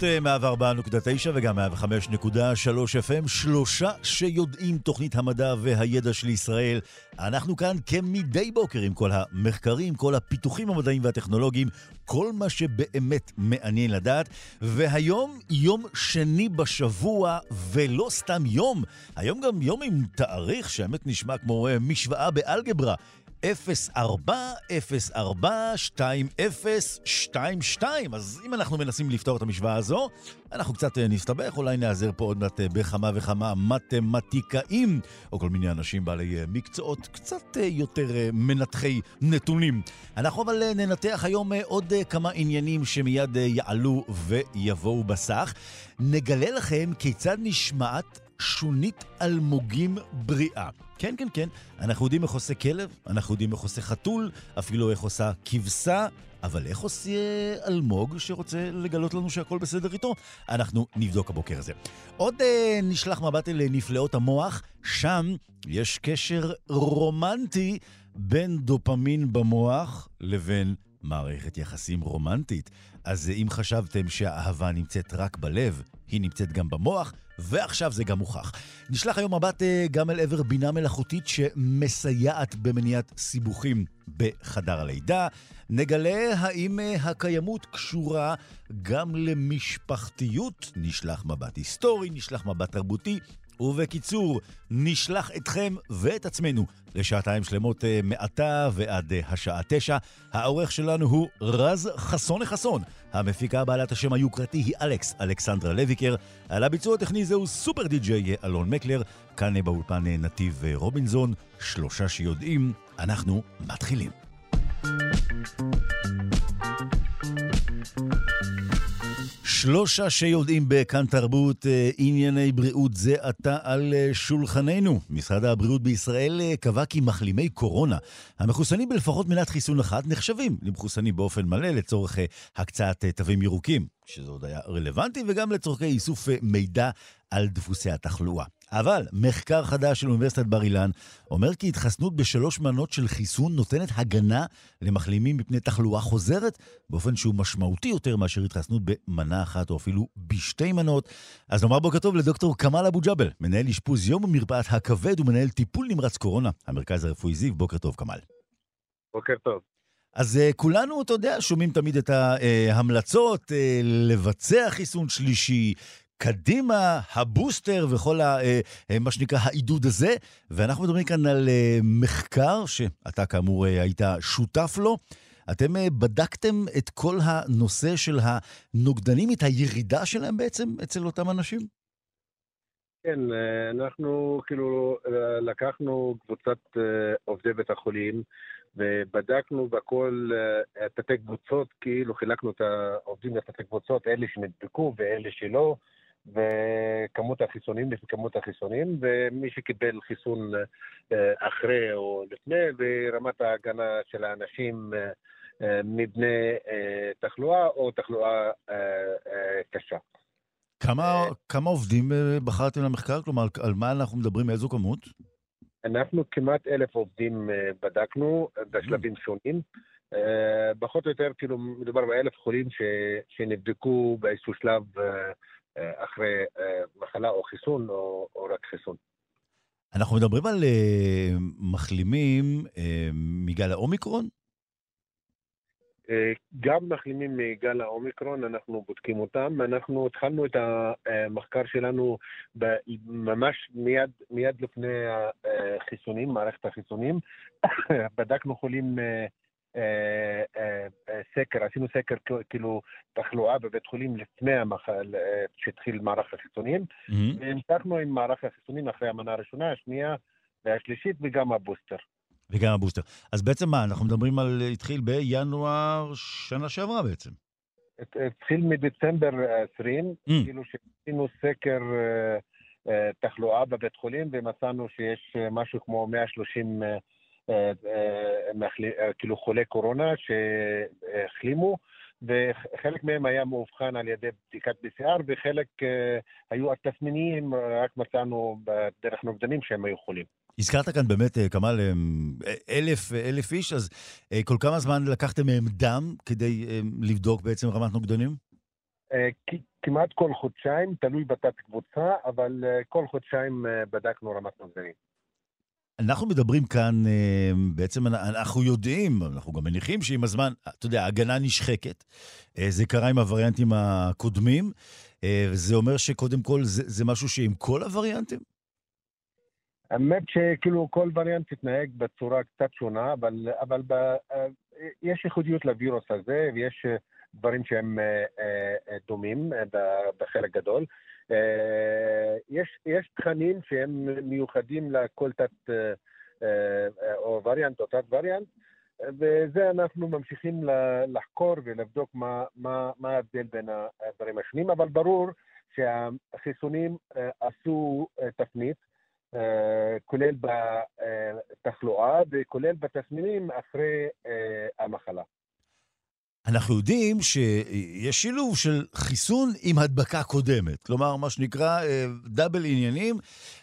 תרבות 104.9 וגם 105.3 FM, שלושה שיודעים תוכנית המדע והידע של ישראל. אנחנו כאן כמדי בוקר עם כל המחקרים, כל הפיתוחים המדעיים והטכנולוגיים, כל מה שבאמת מעניין לדעת. והיום יום שני בשבוע, ולא סתם יום, היום גם יום עם תאריך שהאמת נשמע כמו משוואה באלגברה. 04242022. אז אם אנחנו מנסים לפתור את המשוואה הזו, אנחנו קצת אה, נסתבך, אולי נעזר פה עוד מעט אה, בכמה וכמה מתמטיקאים, או כל מיני אנשים בעלי אה, מקצועות קצת יותר מנתחי נתונים. אנחנו אבל ננתח היום עוד כמה עניינים שמיד יעלו ויבואו בסך. נגלה לכם כיצד נשמעת שונית אלמוגים בריאה. כן, כן, כן, אנחנו יודעים איך עושה כלב, אנחנו יודעים איך עושה חתול, אפילו איך עושה כבשה, אבל איך עושה אלמוג שרוצה לגלות לנו שהכל בסדר איתו? אנחנו נבדוק הבוקר הזה. עוד אה, נשלח מבט אל נפלאות המוח, שם יש קשר רומנטי בין דופמין במוח לבין מערכת יחסים רומנטית. אז אם חשבתם שהאהבה נמצאת רק בלב, היא נמצאת גם במוח, ועכשיו זה גם מוכח. נשלח היום מבט אה, גם אל עבר בינה מלאכותית שמסייעת במניעת סיבוכים בחדר הלידה. נגלה האם אה, הקיימות קשורה גם למשפחתיות. נשלח מבט היסטורי, נשלח מבט תרבותי. ובקיצור, נשלח אתכם ואת עצמנו לשעתיים שלמות אה, מעתה ועד השעה תשע. העורך שלנו הוא רז חסון לחסון. המפיקה בעלת השם היוקרתי היא אלכס, אלכסנדרה לויקר. על הביצוע הטכני זהו סופר די-ג'יי אלון מקלר. כאן באולפן נתיב רובינזון. שלושה שיודעים, אנחנו מתחילים. שלושה שיודעים בכאן תרבות אה, ענייני בריאות זה עתה על אה, שולחננו. משרד הבריאות בישראל אה, קבע כי מחלימי קורונה המחוסנים בלפחות מנת חיסון אחת נחשבים למחוסנים באופן מלא לצורך הקצאת תווים ירוקים, שזה עוד היה רלוונטי, וגם לצורכי איסוף מידע על דפוסי התחלואה. אבל מחקר חדש של אוניברסיטת בר אילן אומר כי התחסנות בשלוש מנות של חיסון נותנת הגנה למחלימים מפני תחלואה חוזרת באופן שהוא משמעותי יותר מאשר התחסנות במנה אחת או אפילו בשתי מנות. אז נאמר בוקר טוב לדוקטור כמאל אבו ג'אבל, מנהל אשפוז יום במרפאת הכבד ומנהל טיפול נמרץ קורונה, המרכז הרפואי זיו. בוקר טוב, כמאל. בוקר טוב. אז uh, כולנו, אתה יודע, שומעים תמיד את ההמלצות uh, לבצע חיסון שלישי, קדימה, הבוסטר וכל ה, אה, אה, מה שנקרא העידוד הזה. ואנחנו מדברים כאן על אה, מחקר שאתה כאמור היית שותף לו. אתם בדקתם את כל הנושא של הנוגדנים, את הירידה שלהם בעצם אצל אותם אנשים? כן, אנחנו כאילו לקחנו קבוצת עובדי בית החולים ובדקנו בכל תתי קבוצות, כאילו חילקנו את העובדים לתתי קבוצות, אלה שנדבקו ואלה שלא. וכמות החיסונים לפי כמות החיסונים, ומי שקיבל חיסון אה, אחרי או לפני, ורמת ההגנה של האנשים אה, אה, מבני תחלואה או תחלואה קשה. כמה, כמה עובדים בחרתם למחקר? כלומר, על מה אנחנו מדברים? איזו כמות? אנחנו כמעט אלף עובדים בדקנו בשלבים שונים. פחות או יותר, כאילו, מדובר באלף חולים ש, שנבדקו באיזשהו שלב אחרי אה, מחלה או חיסון או, או רק חיסון. אנחנו מדברים על uh, מחלימים uh, מגל האומיקרון? גם מחלימים מגל האומיקרון, אנחנו בודקים אותם. אנחנו התחלנו את המחקר שלנו ממש מיד, מיד לפני החיסונים, מערכת החיסונים. בדקנו חולים אה, אה, אה, סקר, עשינו סקר כאילו תחלואה בבית חולים לפני המחל, שהתחיל מערך החיסונים, והמשכנו עם מערך החיסונים אחרי המנה הראשונה, השנייה והשלישית וגם הבוסטר. וגם הבוסטר. אז בעצם מה, אנחנו מדברים על, התחיל בינואר שנה שעברה בעצם. התחיל מדצמבר 20, mm. כאילו שעשינו סקר תחלואה בבית חולים ומצאנו שיש משהו כמו 130 כאילו חולי קורונה שהחלימו. וחלק מהם היה מאובחן על ידי בדיקת PCR, וחלק היו התסמיניים, רק מצאנו בדרך נוגדנים שהם היו חולים. הזכרת כאן באמת, אה, כמאל, אה, אלף, אלף איש, אז כל כמה זמן לקחתם מהם דם כדי לבדוק בעצם רמת נוגדנים? כמעט כל חודשיים, תלוי בתת קבוצה, אבל כל חודשיים בדקנו רמת נוגדנים. אנחנו מדברים כאן, אה, בעצם אנחנו יודעים, אנחנו גם מניחים שעם הזמן, אתה יודע, ההגנה נשחקת. אה, זה קרה עם הווריאנטים הקודמים, אה, וזה אומר שקודם כל זה, זה משהו שעם כל הווריאנטים? האמת שכאילו כל וריאנט מתנהג בצורה קצת שונה, אבל, אבל ב, יש ייחודיות לווירוס הזה, ויש דברים שהם דומים בחלק גדול. אה, יש, יש תכנים שהם מיוחדים לכל תת אה, אה, או וריאנט או תת וריאנט, וזה אנחנו ממשיכים לחקור ולבדוק מה, מה, מה ההבדל בין הדברים השונים, אבל ברור שהחיסונים עשו תפנית, כולל בתחלואה וכולל בתסמינים אחרי המחלה. אנחנו יודעים שיש שילוב של חיסון עם הדבקה קודמת, כלומר, מה שנקרא אה, דאבל עניינים,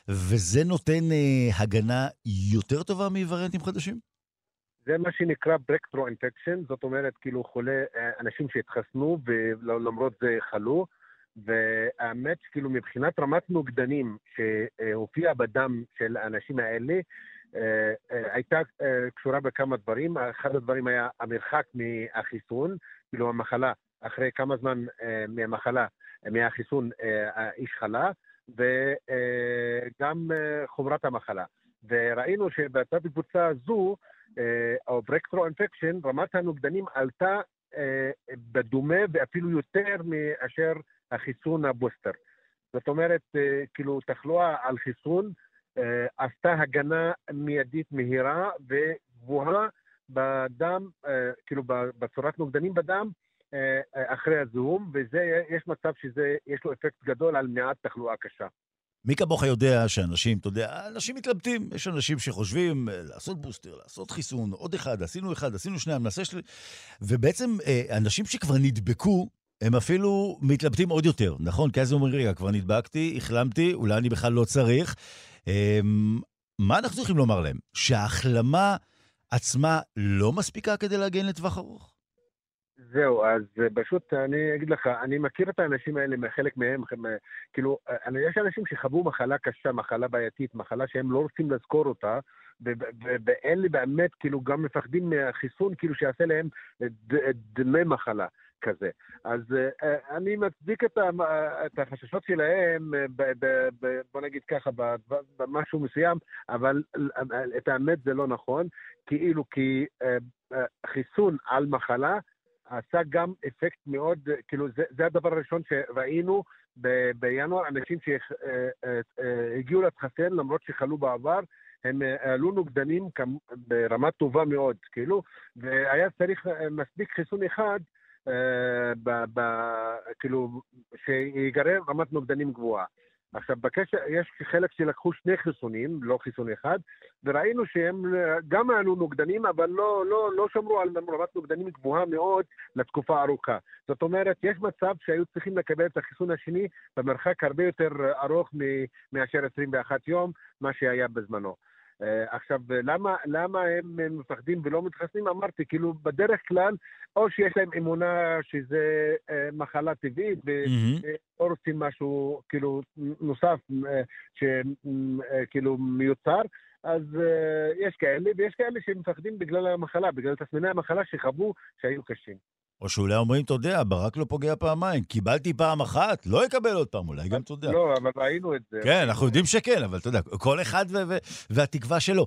וזה נותן אה, הגנה יותר טובה מווריאנטים חדשים? זה מה שנקרא breakthrough infection, זאת אומרת, כאילו חולה, אה, אנשים שהתחסנו ולמרות זה חלו, והאמת שכאילו מבחינת רמת נוגדנים שהופיעה בדם של האנשים האלה, הייתה אה, קשורה בכמה דברים. אחד הדברים היה המרחק מהחיסון, כאילו המחלה, אחרי כמה זמן מהמחלה, מהחיסון האיש חלה, וגם חומרת המחלה. וראינו שבתת קבוצה הזו, או ברקטרו אינפקשן, רמת הנוגדנים עלתה בדומה ואפילו יותר מאשר החיסון הבוסטר. זאת אומרת, כאילו תחלואה על חיסון אה, עשתה הגנה מיידית מהירה וגבוהה בדם, אה, כאילו בצורת נוגדנים בדם אה, אחרי הזיהום, ויש מצב שיש לו אפקט גדול על מניעת תחלואה קשה. מי כמוך יודע שאנשים, אתה יודע, אנשים מתלבטים. יש אנשים שחושבים לעשות בוסטר, לעשות חיסון, עוד אחד, עשינו אחד, עשינו שניים, נעשה שלי... ובעצם אנשים שכבר נדבקו, הם אפילו מתלבטים עוד יותר, נכון? כי אז הם אומרים, רגע, כבר נדבקתי, החלמתי, אולי אני בכלל לא צריך. אמ, מה אנחנו צריכים לומר להם? שההחלמה עצמה לא מספיקה כדי להגן לטווח ארוך? זהו, אז פשוט אני אגיד לך, אני מכיר את האנשים האלה, חלק מהם, כאילו, יש אנשים שחוו מחלה קשה, מחלה בעייתית, מחלה שהם לא רוצים לזכור אותה, ואלה באמת, כאילו, גם מפחדים מהחיסון, כאילו, שיעשה להם דמי מחלה. כזה. אז uh, אני מצדיק את, ה, את החששות שלהם, אה, בוא נגיד ככה, במשהו מסוים, אבל את האמת זה לא נכון, כאילו כי חיסון על מחלה עשה גם אפקט מאוד, כאילו זה, זה הדבר הראשון שראינו ב, בינואר, אנשים שהגיעו להתחסן למרות שחלו בעבר, הם עלו נוגדנים ברמה טובה מאוד, כאילו, והיה צריך מספיק חיסון אחד ב, ב, כאילו, שיגרר רמת נוגדנים גבוהה. עכשיו, בקשר, יש חלק שלקחו שני חיסונים, לא חיסון אחד, וראינו שהם גם עלו נוגדנים, אבל לא, לא, לא שמרו על רמת נוגדנים גבוהה מאוד לתקופה ארוכה. זאת אומרת, יש מצב שהיו צריכים לקבל את החיסון השני במרחק הרבה יותר ארוך מאשר 21 יום, מה שהיה בזמנו. אה, עכשיו, למה, למה הם מפחדים ולא מתחסנים? אמרתי, כאילו, בדרך כלל, או שיש להם אמונה שזה אה, מחלה טבעית, או רוצים משהו, כאילו, נוסף, אה, שכאילו מיוצר, אז יש כאלה, ויש כאלה שמפחדים בגלל המחלה, בגלל תסמיני המחלה שחוו שהיו קשים. או שאולי אומרים, אתה יודע, ברק לא פוגע פעמיים. קיבלתי פעם אחת, לא יקבל עוד פעם, אולי גם אתה יודע. לא, אבל ראינו את זה. כן, אנחנו יודעים שכן, אבל אתה יודע, כל אחד והתקווה שלו.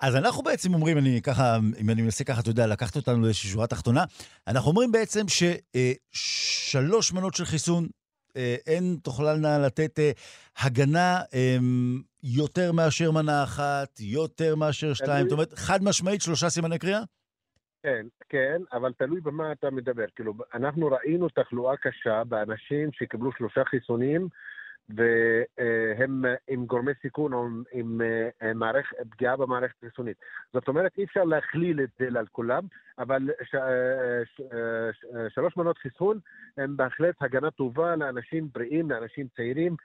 אז אנחנו בעצם אומרים, אני ככה, אם אני מנסה ככה, אתה יודע, לקחת אותנו לאיזושהי שורה תחתונה, אנחנו אומרים בעצם ששלוש מנות של חיסון, אה, הן תוכלנה לתת אה, הגנה אמ, יותר מאשר מנה אחת, יותר מאשר שתיים, זאת אומרת, חד משמעית, שלושה סימני קריאה? כן, כן, אבל תלוי במה אתה מדבר. כאילו, אנחנו ראינו תחלואה קשה באנשים שקיבלו שלושה חיסונים, והם עם גורמי סיכון או עם אה, מערכ... פגיעה במערכת החיסונית. זאת אומרת, אי אפשר להכליל את זה על כולם, אבל ש... אה, ש... ש... אה, שלוש מנות חיסון הן בהחלט הגנה טובה לאנשים בריאים, לאנשים צעירים,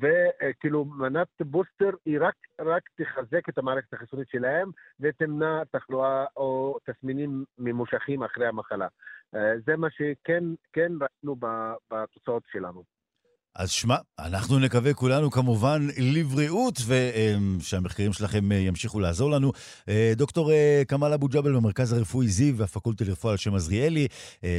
וכאילו מנת בוסטר היא רק, רק תחזק את המערכת החיסונית שלהם ותמנע תחלואה או תסמינים ממושכים אחרי המחלה. זה מה שכן כן ראינו בתוצאות שלנו. אז שמע, אנחנו נקווה כולנו כמובן לבריאות, ושהמחקרים שלכם אה, ימשיכו לעזור לנו. אה, דוקטור אה, כמאל אבו ג'אבל במרכז הרפואי זיו והפקולטה לרפואה על שם עזריאלי,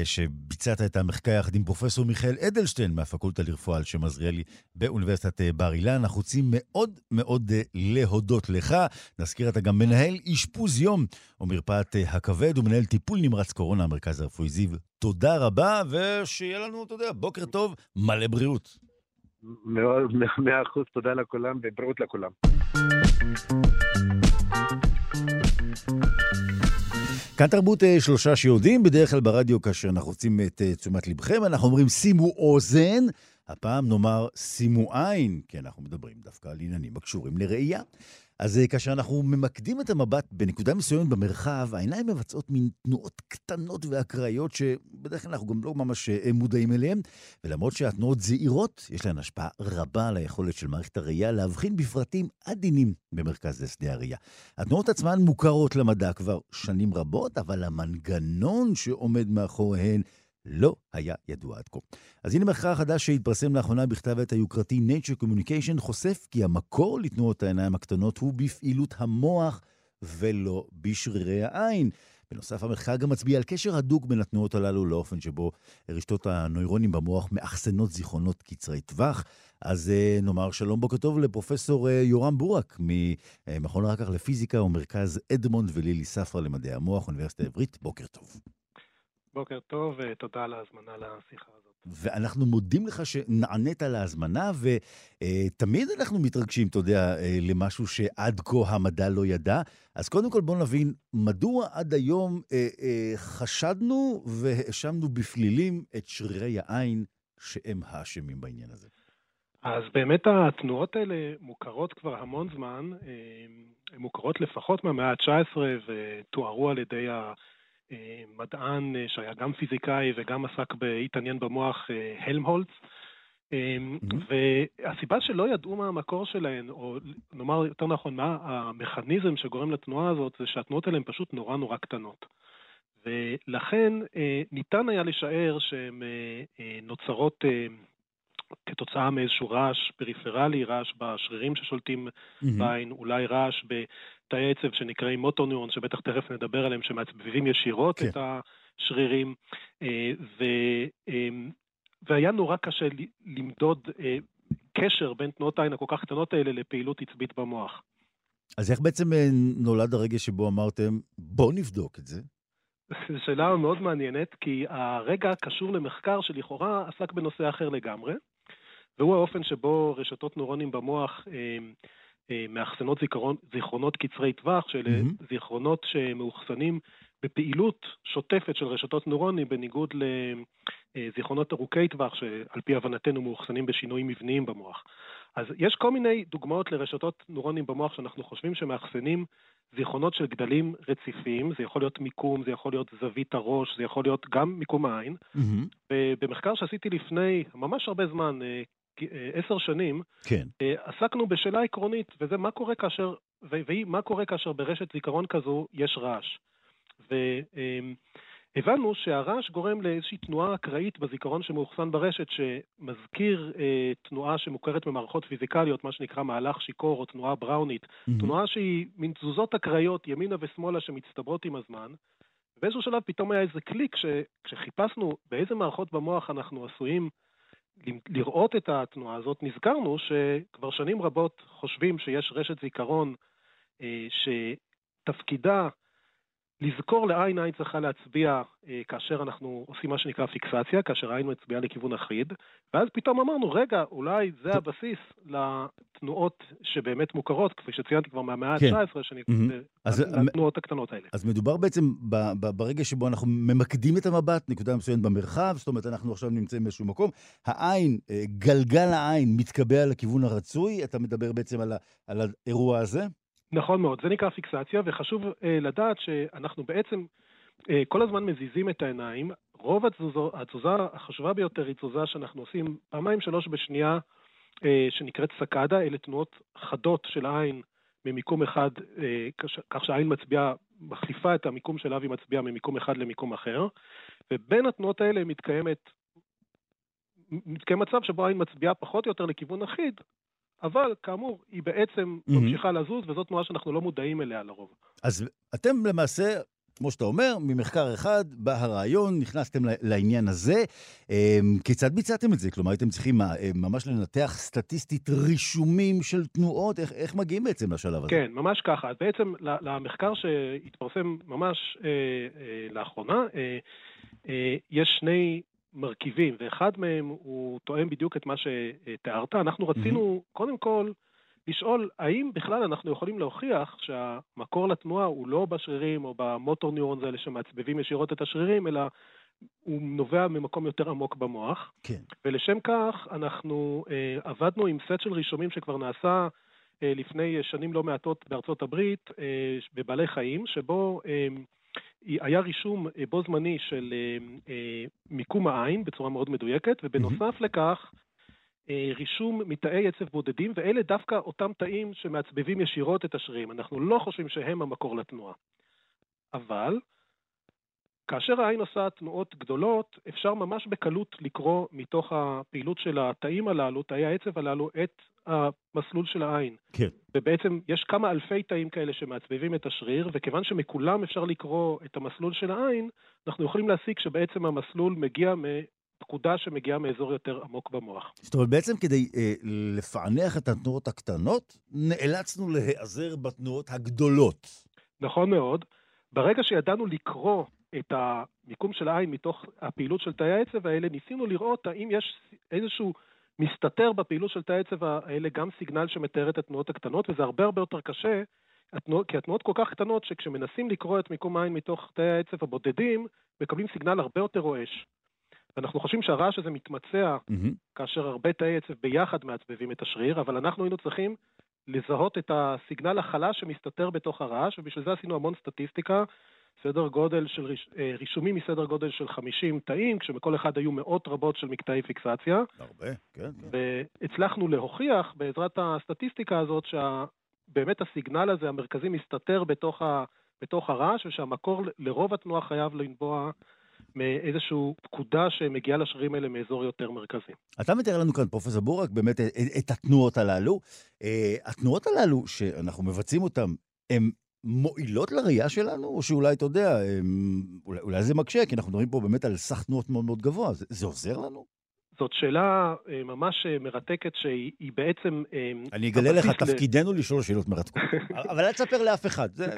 שביצעת את המחקר יחד עם פרופסור מיכאל אדלשטיין מהפקולטה לרפואה על שם עזריאלי באוניברסיטת בר אילן. אנחנו רוצים מאוד מאוד להודות לך. נזכיר, אתה גם מנהל אשפוז יום ומרפאת הכבד ומנהל טיפול נמרץ קורונה, המרכז הרפואי זיו. תודה רבה, ושיהיה לנו, אתה יודע, בוקר טוב, מלא בריאות. מאה אחוז, תודה לכולם ובריאות לכולם. כאן תרבות אה, שלושה שיודעים, בדרך כלל ברדיו כאשר אנחנו רוצים את אה, תשומת לבכם, אנחנו אומרים שימו אוזן, הפעם נאמר שימו עין, כי אנחנו מדברים דווקא על עניינים הקשורים לראייה. אז אה, כאשר אנחנו ממקדים את המבט בנקודה מסוימת במרחב, העיניים מבצעות מין תנועות קטנות ואקראיות שבדרך כלל אנחנו גם לא ממש אה, מודעים אליהן, ולמרות שהתנועות זעירות, יש להן השפעה רבה על היכולת של מערכת הראייה להבחין בפרטים עדינים במרכז שדה הראייה. התנועות עצמן מוכרות למדע כבר שנים רבות, אבל המנגנון שעומד מאחוריהן לא היה ידוע עד כה. אז הנה מחקר חדש שהתפרסם לאחרונה בכתב העת היוקרתי Nature Communication חושף כי המקור לתנועות העיניים הקטנות הוא בפעילות המוח ולא בשרירי העין. בנוסף, המחקר גם מצביע על קשר הדוק בין התנועות הללו לאופן שבו רשתות הנוירונים במוח מאחסנות זיכרונות קצרי טווח. אז אה, נאמר שלום, בוקר טוב לפרופסור אה, יורם בורק ממכון רקח לפיזיקה ומרכז אדמונד ולילי ספרא למדעי המוח, אוניברסיטה העברית. בוקר טוב. בוקר טוב, ותודה על ההזמנה לשיחה הזאת. ואנחנו מודים לך שנענית להזמנה, ותמיד uh, אנחנו מתרגשים, אתה יודע, uh, למשהו שעד כה המדע לא ידע. אז קודם כל בואו נבין, מדוע עד היום uh, uh, חשדנו והאשמנו בפלילים את שרירי העין שהם האשמים בעניין הזה? אז באמת התנועות האלה מוכרות כבר המון זמן, הן מוכרות לפחות מהמאה ה-19 ותוארו על ידי ה... מדען אה, שהיה גם פיזיקאי וגם עסק בהתעניין במוח, אה, הלמהולץ. Mm-hmm. והסיבה שלא ידעו מה המקור שלהן, או נאמר יותר נכון, מה המכניזם שגורם לתנועה הזאת, זה שהתנועות האלה הן פשוט נורא נורא קטנות. ולכן אה, ניתן היה לשער שהן נוצרות כתוצאה מאיזשהו רעש פריפרלי, רעש בשרירים ששולטים mm-hmm. בעין, אולי רעש תאי עצב שנקראים מוטוניורון, שבטח תכף נדבר עליהם, שמעצבבים ישירות כן. את השרירים, אה, ו, אמ, והיה נורא קשה למדוד אה, קשר בין תנועות העין הכל כך קטנות האלה לפעילות עצבית במוח. אז איך בעצם אה, נולד הרגע שבו אמרתם, בואו נבדוק את זה? זו שאלה מאוד מעניינת, כי הרגע קשור למחקר שלכאורה עסק בנושא אחר לגמרי, והוא האופן שבו רשתות נוירונים במוח אה, מאחסנות זיכרון, זיכרונות קצרי טווח, של mm-hmm. זיכרונות שמאוחסנים בפעילות שוטפת של רשתות נוירונים, בניגוד לזיכרונות ארוכי טווח, שעל פי הבנתנו מאוחסנים בשינויים מבניים במוח. אז יש כל מיני דוגמאות לרשתות נוירונים במוח שאנחנו חושבים שמאחסנים זיכרונות של גדלים רציפים, זה יכול להיות מיקום, זה יכול להיות זווית הראש, זה יכול להיות גם מיקום העין. Mm-hmm. ובמחקר שעשיתי לפני ממש הרבה זמן, אה, אה, עשר שנים, כן. אה, עסקנו בשאלה עקרונית, וזה מה קורה כאשר, והיא מה קורה כאשר ברשת זיכרון כזו יש רעש. והבנו אמ, שהרעש גורם לאיזושהי תנועה אקראית בזיכרון שמאוחסן ברשת, שמזכיר אה, תנועה שמוכרת במערכות פיזיקליות, מה שנקרא מהלך שיכור או תנועה בראונית, mm-hmm. תנועה שהיא מין תזוזות אקראיות ימינה ושמאלה שמצטברות עם הזמן. באיזשהו שלב פתאום היה איזה קליק שכשחיפשנו באיזה מערכות במוח אנחנו עשויים לראות את התנועה הזאת, נזכרנו שכבר שנים רבות חושבים שיש רשת זיכרון אה, שתפקידה לזכור לאין העין צריכה להצביע אה, כאשר אנחנו עושים מה שנקרא פיקסציה, כאשר העין מצביעה לכיוון אחיד, ואז פתאום אמרנו, רגע, אולי זה. הבסיס לתנועות שבאמת מוכרות, כפי שציינתי כבר מהמאה כן. ה-19, mm-hmm. לתנועות הקטנות האלה. אז מדובר בעצם ב, ב, ברגע שבו אנחנו ממקדים את המבט, נקודה מסוימת במרחב, זאת אומרת, אנחנו עכשיו נמצאים באיזשהו מקום, העין, אה, גלגל העין מתקבע לכיוון הרצוי, אתה מדבר בעצם על, ה, על האירוע הזה? נכון מאוד, זה נקרא פיקסציה, וחשוב אה, לדעת שאנחנו בעצם אה, כל הזמן מזיזים את העיניים. רוב התזוזו, התזוזה החשובה ביותר היא תזוזה שאנחנו עושים פעמיים שלוש בשנייה, אה, שנקראת סקאדה, אלה תנועות חדות של העין ממיקום אחד, אה, כך שהעין מצביעה, מחליפה את המיקום שלה והיא מצביעה ממיקום אחד למיקום אחר, ובין התנועות האלה מתקיימת מתקיים מצב שבו העין מצביעה פחות או יותר לכיוון אחיד, אבל כאמור, היא בעצם mm-hmm. ממשיכה לזוז, וזאת תנועה שאנחנו לא מודעים אליה לרוב. אז אתם למעשה, כמו שאתה אומר, ממחקר אחד בא הרעיון, נכנסתם לעניין הזה. אמ, כיצד ביצעתם את זה? כלומר, הייתם צריכים אה, ממש לנתח סטטיסטית רישומים של תנועות? איך, איך מגיעים בעצם לשלב הזה? כן, ממש ככה. בעצם למחקר שהתפרסם ממש אה, אה, לאחרונה, אה, אה, יש שני מרכיבים, ואחד מהם הוא תואם בדיוק את מה שתיארת. אנחנו רצינו, mm-hmm. קודם כל, לשאול האם בכלל אנחנו יכולים להוכיח שהמקור לתנועה הוא לא בשרירים או במוטור ניורונס האלה שמעצבבים ישירות את השרירים, אלא הוא נובע ממקום יותר עמוק במוח. כן. ולשם כך אנחנו אה, עבדנו עם סט של רישומים שכבר נעשה אה, לפני שנים לא מעטות בארצות הברית אה, בבעלי חיים, שבו אה, היה רישום אה, בו זמני של אה, אה, מיקום העין בצורה מאוד מדויקת, ובנוסף. לכך, רישום מתאי עצב בודדים, ואלה דווקא אותם תאים שמעצבבים ישירות את השרירים. אנחנו לא חושבים שהם המקור לתנועה. אבל, כאשר העין עושה תנועות גדולות, אפשר ממש בקלות לקרוא מתוך הפעילות של התאים הללו, תאי העצב הללו, את המסלול של העין. כן. ובעצם יש כמה אלפי תאים כאלה שמעצבבים את השריר, וכיוון שמכולם אפשר לקרוא את המסלול של העין, אנחנו יכולים להסיק שבעצם המסלול מגיע מפקודה שמגיעה מאזור יותר עמוק במוח. זאת אומרת, בעצם כדי אה, לפענח את התנועות הקטנות, נאלצנו להיעזר בתנועות הגדולות. נכון מאוד. ברגע שידענו לקרוא את המיקום של העין מתוך הפעילות של תאי העצב האלה, ניסינו לראות האם יש איזשהו... מסתתר בפעילות של תאי העצב האלה גם סיגנל שמתאר את התנועות הקטנות, וזה הרבה הרבה יותר קשה, התנועות, כי התנועות כל כך קטנות, שכשמנסים לקרוא את מיקום העין מתוך תאי העצב הבודדים, מקבלים סיגנל הרבה יותר רועש. ואנחנו חושבים שהרעש הזה מתמצע mm-hmm. כאשר הרבה תאי עצב ביחד מעצבבים את השריר, אבל אנחנו היינו צריכים לזהות את הסיגנל החלש שמסתתר בתוך הרעש, ובשביל זה עשינו המון סטטיסטיקה, סדר גודל של ריש, אה, רישומים מסדר גודל של 50 תאים, כשבכל אחד היו מאות רבות של מקטעי פיקסציה. הרבה, כן. כן. והצלחנו להוכיח בעזרת הסטטיסטיקה הזאת שבאמת הסיגנל הזה המרכזי מסתתר בתוך, ה, בתוך הרעש, ושהמקור לרוב התנועה חייב לנבוע מאיזושהי פקודה שמגיעה לשרירים האלה מאזור יותר מרכזי. אתה מתאר לנו כאן, פרופסור בורק, באמת את, התנועות הללו. Uh, התנועות הללו שאנחנו מבצעים אותן, הן מועילות לראייה שלנו, או שאולי, אתה יודע, אולי, אולי זה מקשה, כי אנחנו מדברים פה באמת על סך תנועות מאוד מאוד גבוה. זה, זה עוזר לנו? זאת שאלה אה, ממש אה, מרתקת, שהיא בעצם... אה, אני אגלה לך, ל... תפקידנו לשאול שאלות מרתקות. אבל אל תספר לאף אחד. זה...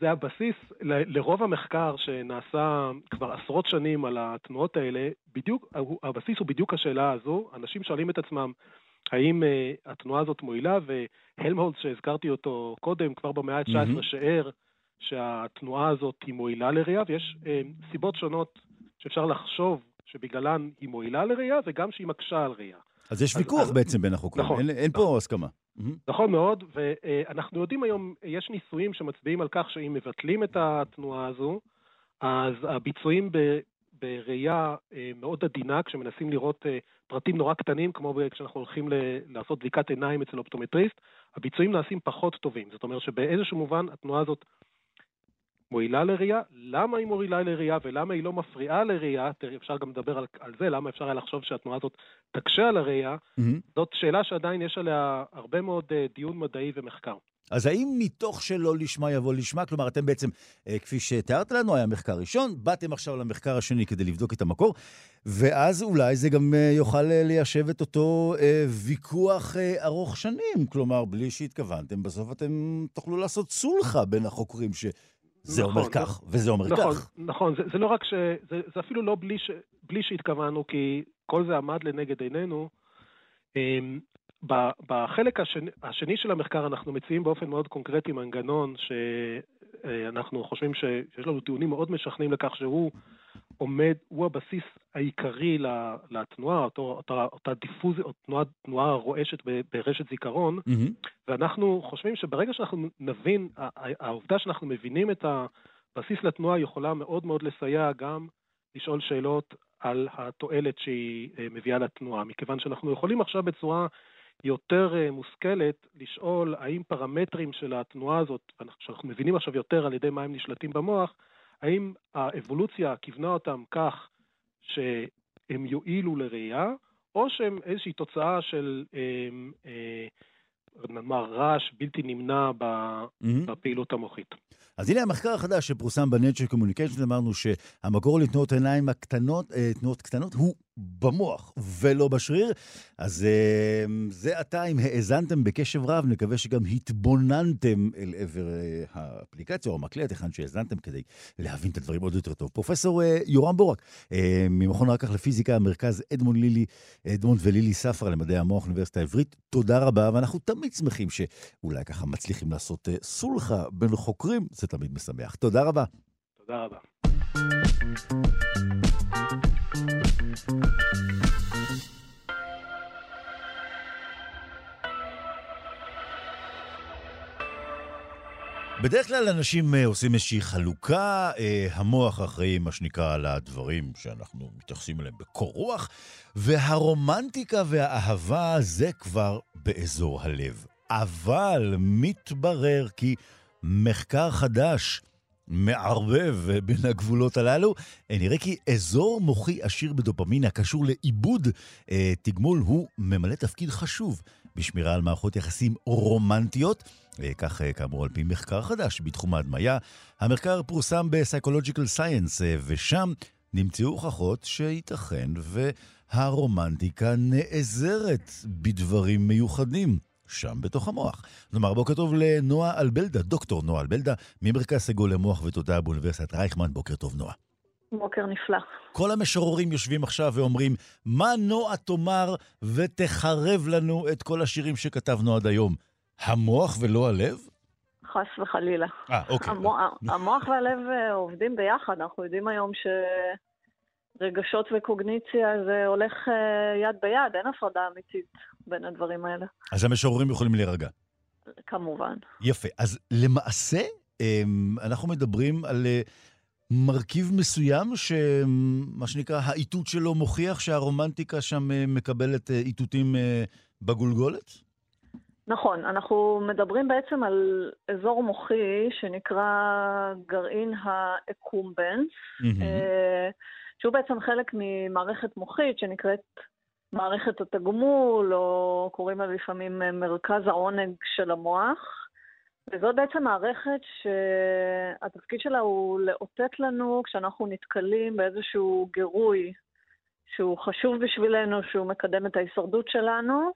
זה הבסיס ל, לרוב המחקר שנעשה כבר עשרות שנים על התנועות האלה, בדיוק, הבסיס הוא בדיוק השאלה הזו. אנשים שואלים את עצמם, האם uh, התנועה הזאת מועילה, והלמהולץ שהזכרתי אותו קודם, כבר במאה ה-19 mm-hmm. שער שהתנועה הזאת היא מועילה לראייה, ויש uh, סיבות שונות שאפשר לחשוב שבגללן היא מועילה לראייה, וגם שהיא מקשה על ראייה. אז יש ויכוח אז, בעצם בין החוקרים, נכון, אין, אין נכון. פה הסכמה. נכון מאוד, ואנחנו יודעים היום, יש ניסויים שמצביעים על כך שאם מבטלים את התנועה הזו, אז הביצועים בראייה אה, מאוד עדינה, כשמנסים לראות אה, פרטים נורא קטנים, כמו כשאנחנו הולכים לעשות בדיקת עיניים אצל אופטומטריסט, הביצועים נעשים פחות טובים. זאת אומרת שבאיזשהו מובן התנועה הזאת מועילה לראייה. למה היא מועילה לראייה ולמה היא לא מפריעה לראייה, אפשר גם לדבר על, על זה, למה אפשר היה לחשוב שהתנועה הזאת תקשה על הראייה, mm-hmm. זאת שאלה שעדיין יש עליה הרבה מאוד uh, דיון מדעי ומחקר. אז האם מתוך שלא לשמה יבוא לשמה, כלומר, אתם בעצם, אה, כפי שתיארת לנו, היה מחקר ראשון, באתם עכשיו למחקר השני כדי לבדוק את המקור, ואז אולי זה גם אה, יוכל אה, ליישב את אותו ויכוח ארוך שנים. כלומר, בלי שהתכוונתם, בסוף אתם תוכלו לעשות סולחה בין החוקרים ש... זה נכון, אומר כך, וזה אומר נכון, כך. נכון, זה, זה לא רק ש... זה, זה אפילו לא בלי, ש, בלי שהתכוונו, כי כל זה עמד לנגד עינינו. בחלק השני, השני של המחקר אנחנו מציעים באופן מאוד קונקרטי מנגנון שאנחנו חושבים שיש לנו טיעונים מאוד משכנעים לכך שהוא עומד, הוא הבסיס העיקרי לתנועה, אותו, אותה, אותה דיפוז, או תנועה, תנועה רועשת ברשת זיכרון, mm-hmm. ואנחנו חושבים שברגע שאנחנו נבין, העובדה שאנחנו מבינים את הבסיס לתנועה יכולה מאוד מאוד לסייע גם לשאול שאלות על התועלת שהיא אה, מביאה לתנועה, מכיוון שאנחנו יכולים עכשיו בצורה יותר אה, מושכלת לשאול האם פרמטרים של התנועה הזאת, שאנחנו מבינים עכשיו יותר על ידי מה הם נשלטים במוח, האם האבולוציה כיוונה אותם כך שהם יועילו לראייה, או שהם איזושהי תוצאה של אה, אה, נאמר רעש בלתי נמנע בפעילות המוחית. אז הנה המחקר החדש שפורסם ב-Nature Communication, אמרנו שהמקור לתנועות העיניים הקטנות, אה, תנועות קטנות, הוא במוח ולא בשריר. אז אה, זה עתה, אם האזנתם בקשב רב, נקווה שגם התבוננתם אל עבר אה, האפליקציה או המקלט, היכן שהאזנתם, כדי להבין את הדברים עוד יותר טוב. פרופסור יורם בורק, ממכון רקח לפיזיקה, מרכז אדמונד לילי, אדמונד ולילי ספרא למדעי המוח, האוניברסיטה העברית, תודה רבה, ואנחנו תמיד שמחים שאולי ככה מצליחים לעשות סולחה בין חוקרים. זה תמיד משמח. תודה רבה. תודה רבה. בדרך כלל אנשים אה, עושים איזושהי חלוקה, אה, המוח אחראי, מה שנקרא, על הדברים שאנחנו מתייחסים אליהם בקור רוח, והרומנטיקה והאהבה זה כבר באזור הלב. אבל מתברר כי מחקר חדש מערבב בין הגבולות הללו. אה, נראה כי אזור מוחי עשיר בדופמין הקשור לעיבוד אה, תגמול הוא ממלא תפקיד חשוב בשמירה על מערכות יחסים רומנטיות. אה, כך כאמור על פי מחקר חדש בתחום ההדמיה. המחקר פורסם ב-Psychological Science, ושם נמצאו הוכחות שייתכן והרומנטיקה נעזרת בדברים מיוחדים. שם בתוך המוח. נאמר בוקר טוב לנועה אלבלדה, דוקטור נועה אלבלדה, ממרכז סגול למוח ותודעה באוניברסיטת רייכמן. בוקר טוב, נועה. בוקר נפלא. כל המשוררים יושבים עכשיו ואומרים, מה נועה תאמר ותחרב לנו את כל השירים שכתבנו עד היום? המוח ולא הלב? חס וחלילה. אה, אוקיי. המוח, המוח והלב אה, עובדים ביחד. אנחנו יודעים היום ש... רגשות וקוגניציה זה הולך אה, יד ביד, אין הפרדה אמיתית בין הדברים האלה. אז המשוררים יכולים להירגע. כמובן. יפה. אז למעשה, אמ, אנחנו מדברים על אה, מרכיב מסוים, שמה שנקרא, האיתות שלו מוכיח שהרומנטיקה שם אה, מקבלת איתותים בגולגולת? נכון, אנחנו מדברים בעצם על אזור מוחי שנקרא גרעין האקומבנס. Mm-hmm. שהוא בעצם חלק ממערכת מוחית שנקראת מערכת התגמול, או קוראים לה לפעמים מרכז העונג של המוח. וזאת בעצם מערכת שהתפקיד שלה הוא לאותת לנו כשאנחנו נתקלים באיזשהו גירוי שהוא חשוב בשבילנו, שהוא מקדם את ההישרדות שלנו,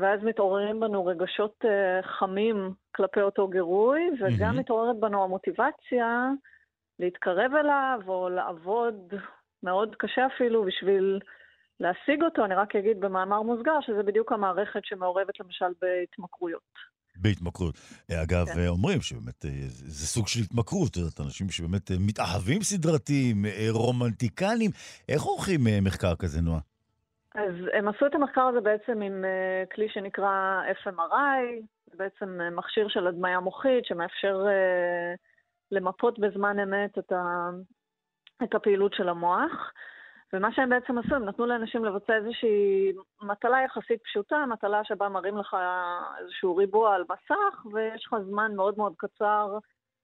ואז מתעוררים בנו רגשות אה, חמים כלפי אותו גירוי, וגם mm-hmm. מתעוררת בנו המוטיבציה להתקרב אליו או לעבוד מאוד קשה אפילו בשביל להשיג אותו. אני רק אגיד במאמר מוסגר שזה בדיוק המערכת שמעורבת למשל בהתמכרויות. בהתמכרות. אגב, כן. אומרים שבאמת אה, זה סוג של התמכרות, זאת אנשים שבאמת אה, מתאהבים סדרתיים, אה, רומנטיקנים. איך עורכים מחקר כזה, נועה? אז הם עשו את המחקר הזה בעצם עם כלי שנקרא FMRI, בעצם מכשיר של הדמיה מוחית שמאפשר למפות בזמן אמת את את הפעילות של המוח. ומה שהם בעצם עשו, הם נתנו לאנשים לבצע איזושהי מטלה יחסית פשוטה, מטלה שבה מראים לך איזשהו ריבוע על מסך, ויש לך זמן מאוד מאוד קצר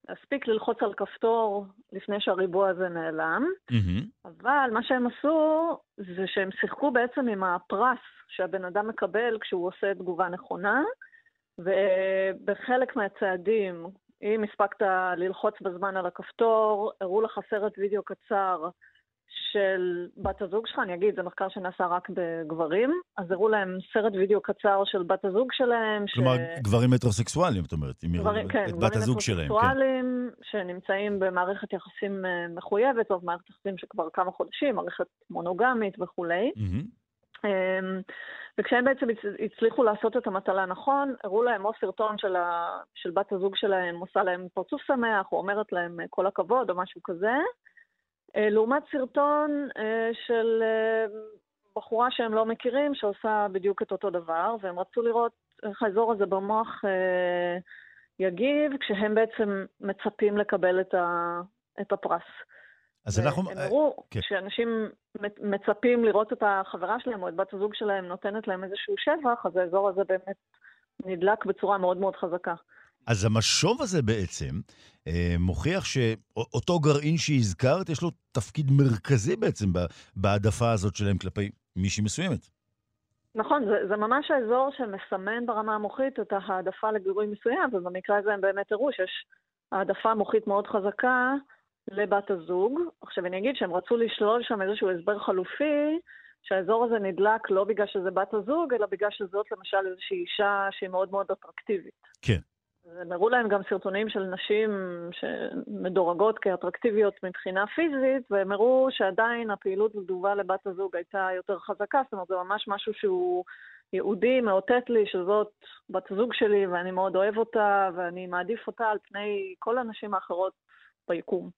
להספיק ללחוץ על כפתור לפני שהריבוע הזה נעלם. Mm-hmm. אבל מה שהם עשו, זה שהם שיחקו בעצם עם הפרס שהבן אדם מקבל כשהוא עושה תגובה נכונה, ובחלק מהצעדים, אם הספקת ללחוץ בזמן על הכפתור, הראו לך סרט וידאו קצר של בת הזוג שלך, אני אגיד, זה מחקר שנעשה רק בגברים, אז הראו להם סרט וידאו קצר של בת הזוג שלהם. כלומר, ש... גברים מטרוסקסואלים, את אומרת, אם גברים, כן, את בת הזוג שלהם. גברים מטרוסקסואלים כן. שנמצאים במערכת יחסים אה, מחויבת, או במערכת יחסים שכבר כמה חודשים, מערכת מונוגמית וכולי. Mm-hmm. וכשהם בעצם הצליחו לעשות את המטלה נכון, הראו להם או סרטון של, ה... של בת הזוג שלהם, עושה להם פרצוף שמח, או אומרת להם כל הכבוד, או משהו כזה. אה, לעומת סרטון אה, של אה, בחורה שהם לא מכירים, שעושה בדיוק את אותו דבר, והם רצו לראות איך האזור הזה במוח יגיב, כשהם בעצם מצפים לקבל את, ה, את הפרס. אז אנחנו... הם הראו כן. שאנשים מצפים לראות את החברה שלהם או את בת הזוג שלהם נותנת להם איזשהו שבח, אז האזור הזה באמת נדלק בצורה מאוד מאוד חזקה. אז המשוב הזה בעצם אה, מוכיח שאותו גרעין שהזכרת, יש לו תפקיד מרכזי בעצם בהעדפה הזאת שלהם כלפי מישהי מסוימת. נכון, זה, זה ממש האזור שמסמן ברמה המוחית את ההעדפה לגירוי מסוים, ובמקרה הזה הם באמת הראו שיש העדפה מוחית מאוד חזקה לבת הזוג. עכשיו אני אגיד שהם רצו לשלול שם איזשהו הסבר חלופי, שהאזור הזה נדלק לא בגלל שזה בת הזוג, אלא בגלל שזאת למשל איזושהי אישה שהיא מאוד מאוד אטרקטיבית. כן. הם הראו להם גם סרטונים של נשים שמדורגות כאטרקטיביות מבחינה פיזית, והם הראו שעדיין הפעילות בתגובה לבת הזוג הייתה יותר חזקה, זאת אומרת, זה ממש משהו שהוא יהודי, מאותת לי שזאת בת הזוג שלי, ואני מאוד אוהב אותה, ואני מעדיף אותה על פני כל הנשים האחרות ביקום.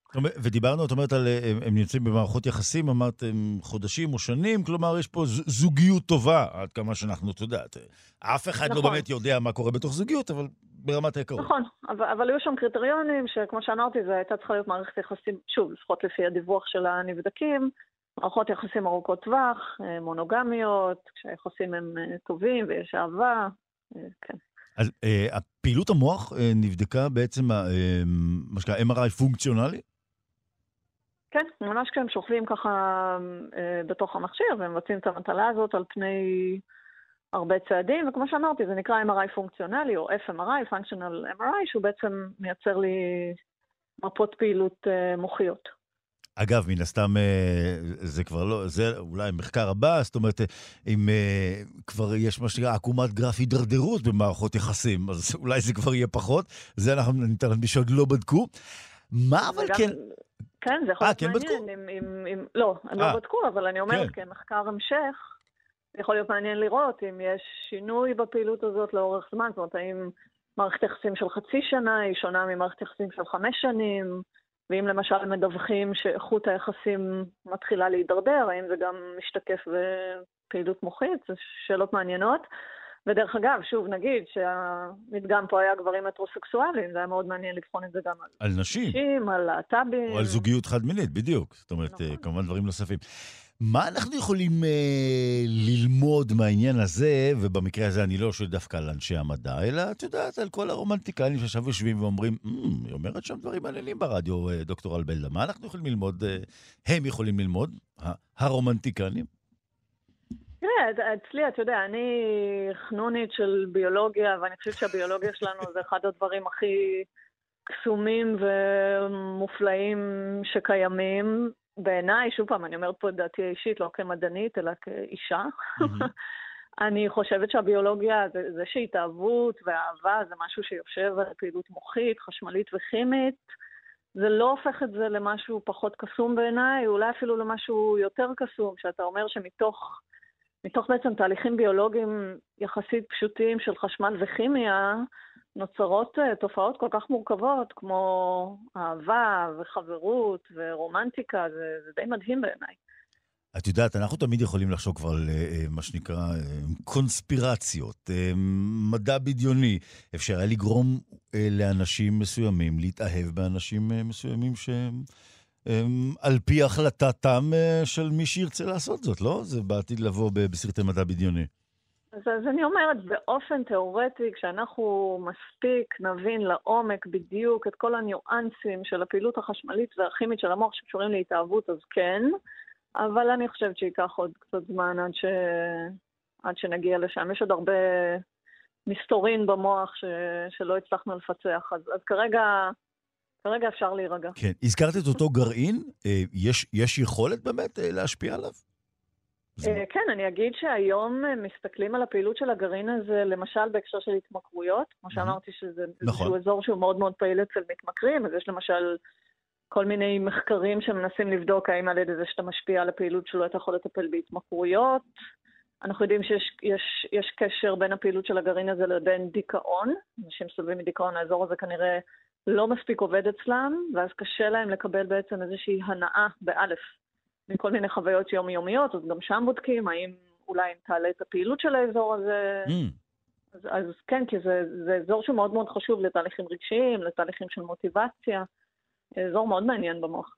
ודיברנו, את אומרת, על, הם, הם נמצאים במערכות יחסים, אמרת הם חודשים או שנים, כלומר, יש פה זוגיות טובה, עד כמה שאנחנו, את יודעת. אף אחד לא נכון. לא באמת יודע מה קורה בתוך זוגיות, אבל ברמת העיקרון. נכון, אבל, אבל היו שם קריטריונים שכמו שאמרתי, זו הייתה צריכה להיות מערכת יחסים, שוב, לפחות לפי הדיווח של הנבדקים, מערכות יחסים ארוכות טווח, אה, מונוגמיות, כשהיחסים הם אה, טובים ויש אהבה, אה, כן. אז אה, פעילות המוח אה, נבדקה בעצם, אה, מה שנקרא MRI פונקציונלי? כן, ממש כשהם שוכבים ככה אה, בתוך המכשיר ומבצעים את המטלה הזאת על פני הרבה צעדים, וכמו שאמרתי, זה נקרא MRI פונקציונלי, או FMRI, Functional MRI, שהוא בעצם מייצר לי מפות פעילות אה, מוחיות. אגב, מן הסתם, אה, זה כבר לא, זה אולי המחקר הבא, זאת אומרת, אם אה, כבר יש מה שנקרא עקומת גרף הידרדרות במערכות יחסים, אז אולי זה כבר יהיה פחות. זה אנחנו ניתן למי שעוד לא בדקו. מה אבל כן... כן, זה יכול להיות מעניין. אם, אם, אם, לא, הם לא בדקו, אבל אני אומרת, כן. כמחקר המשך, יכול להיות מעניין לראות אם יש שינוי בפעילות הזאת לאורך זמן, זאת אומרת, האם מערכת יחסים של חצי שנה היא שונה ממערכת יחסים של חמש שנים, ואם למשל מדווחים שאיכות היחסים מתחילה להידרדר, האם זה גם משתקף בפעילות מוחית? זה שאלות מעניינות. ודרך אגב, שוב נגיד שהמדגם פה היה גברים מטרוסקסואלים, זה היה מאוד מעניין לבחון את זה גם על, על נשים, נשים על להט"בים. או על זוגיות חד-מינית, בדיוק. זאת אומרת, נכון. כמובן דברים נוספים. מה אנחנו יכולים אה, ללמוד מהעניין הזה, ובמקרה הזה אני לא שואל דווקא על אנשי המדע, אלא את יודעת, על כל הרומנטיקנים שעכשיו יושבים ואומרים, mm, היא אומרת שם דברים מעניינים ברדיו, אה, דוקטור אלבלדה, מה אנחנו יכולים ללמוד, אה, הם יכולים ללמוד, הרומנטיקנים? תראה, אצלי, אתה יודע, אני חנונית של ביולוגיה, ואני חושבת שהביולוגיה שלנו זה אחד הדברים הכי קסומים ומופלאים שקיימים. בעיניי, שוב פעם, אני אומרת פה את דעתי האישית, לא כמדענית, אלא כאישה. Mm-hmm. אני חושבת שהביולוגיה, זה, זה שהתאהבות ואהבה זה משהו שיושב על פעילות מוחית, חשמלית וכימית. זה לא הופך את זה למשהו פחות קסום בעיניי, אולי אפילו למשהו יותר קסום, שאתה אומר שמתוך מתוך בעצם תהליכים ביולוגיים יחסית פשוטים של חשמל וכימיה, נוצרות אה, תופעות כל כך מורכבות, כמו אהבה וחברות ורומנטיקה, זה, זה די מדהים בעיניי. את יודעת, אנחנו תמיד יכולים לחשוב כבר על אה, מה שנקרא אה, קונספירציות, מדע בדיוני. אפשר היה לגרום לאנשים מסוימים להתאהב באנשים מסוימים שהם על פי החלטתם של מי שירצה לעשות זאת, לא? זה בעתיד לבוא בסרטי מדע בדיוני. אז, אז אני אומרת, באופן תיאורטי, כשאנחנו מספיק נבין לעומק בדיוק את כל הניואנסים של הפעילות החשמלית והכימית של המוח שקשורים להתאהבות, אז כן, אבל אני חושבת שייקח עוד קצת זמן עד, ש... עד שנגיע לשם. יש עוד הרבה מסתורין במוח ש... שלא הצלחנו לפצח, אז, אז כרגע כרגע אפשר להירגע. כן. הזכרת את אותו גרעין, יש, יש יכולת באמת להשפיע עליו? כן, אני אגיד שהיום מסתכלים על הפעילות של הגרעין הזה, למשל בהקשר של התמכרויות. כמו שאמרתי, שזה נכון. איזשהו אזור שהוא מאוד מאוד פעיל אצל מתמכרים, אז יש למשל כל מיני מחקרים שמנסים לבדוק האם על ידי זה שאתה משפיע על הפעילות שלו אתה יכול לטפל בהתמכרויות. אנחנו יודעים שיש יש, יש קשר בין הפעילות של הגרעין הזה לבין דיכאון. אנשים סובלים מדיכאון, האזור הזה כנראה לא מספיק עובד אצלם, ואז קשה להם לקבל בעצם איזושהי הנאה, באלף, מכל מיני חוויות יומיומיות, אז גם שם בודקים האם אולי אם תעלה את הפעילות של האזור הזה. Mm. אז, אז כן, כי זה, זה אזור שהוא מאוד מאוד חשוב לתהליכים רגשיים, לתהליכים של מוטיבציה. אזור מאוד מעניין במוח.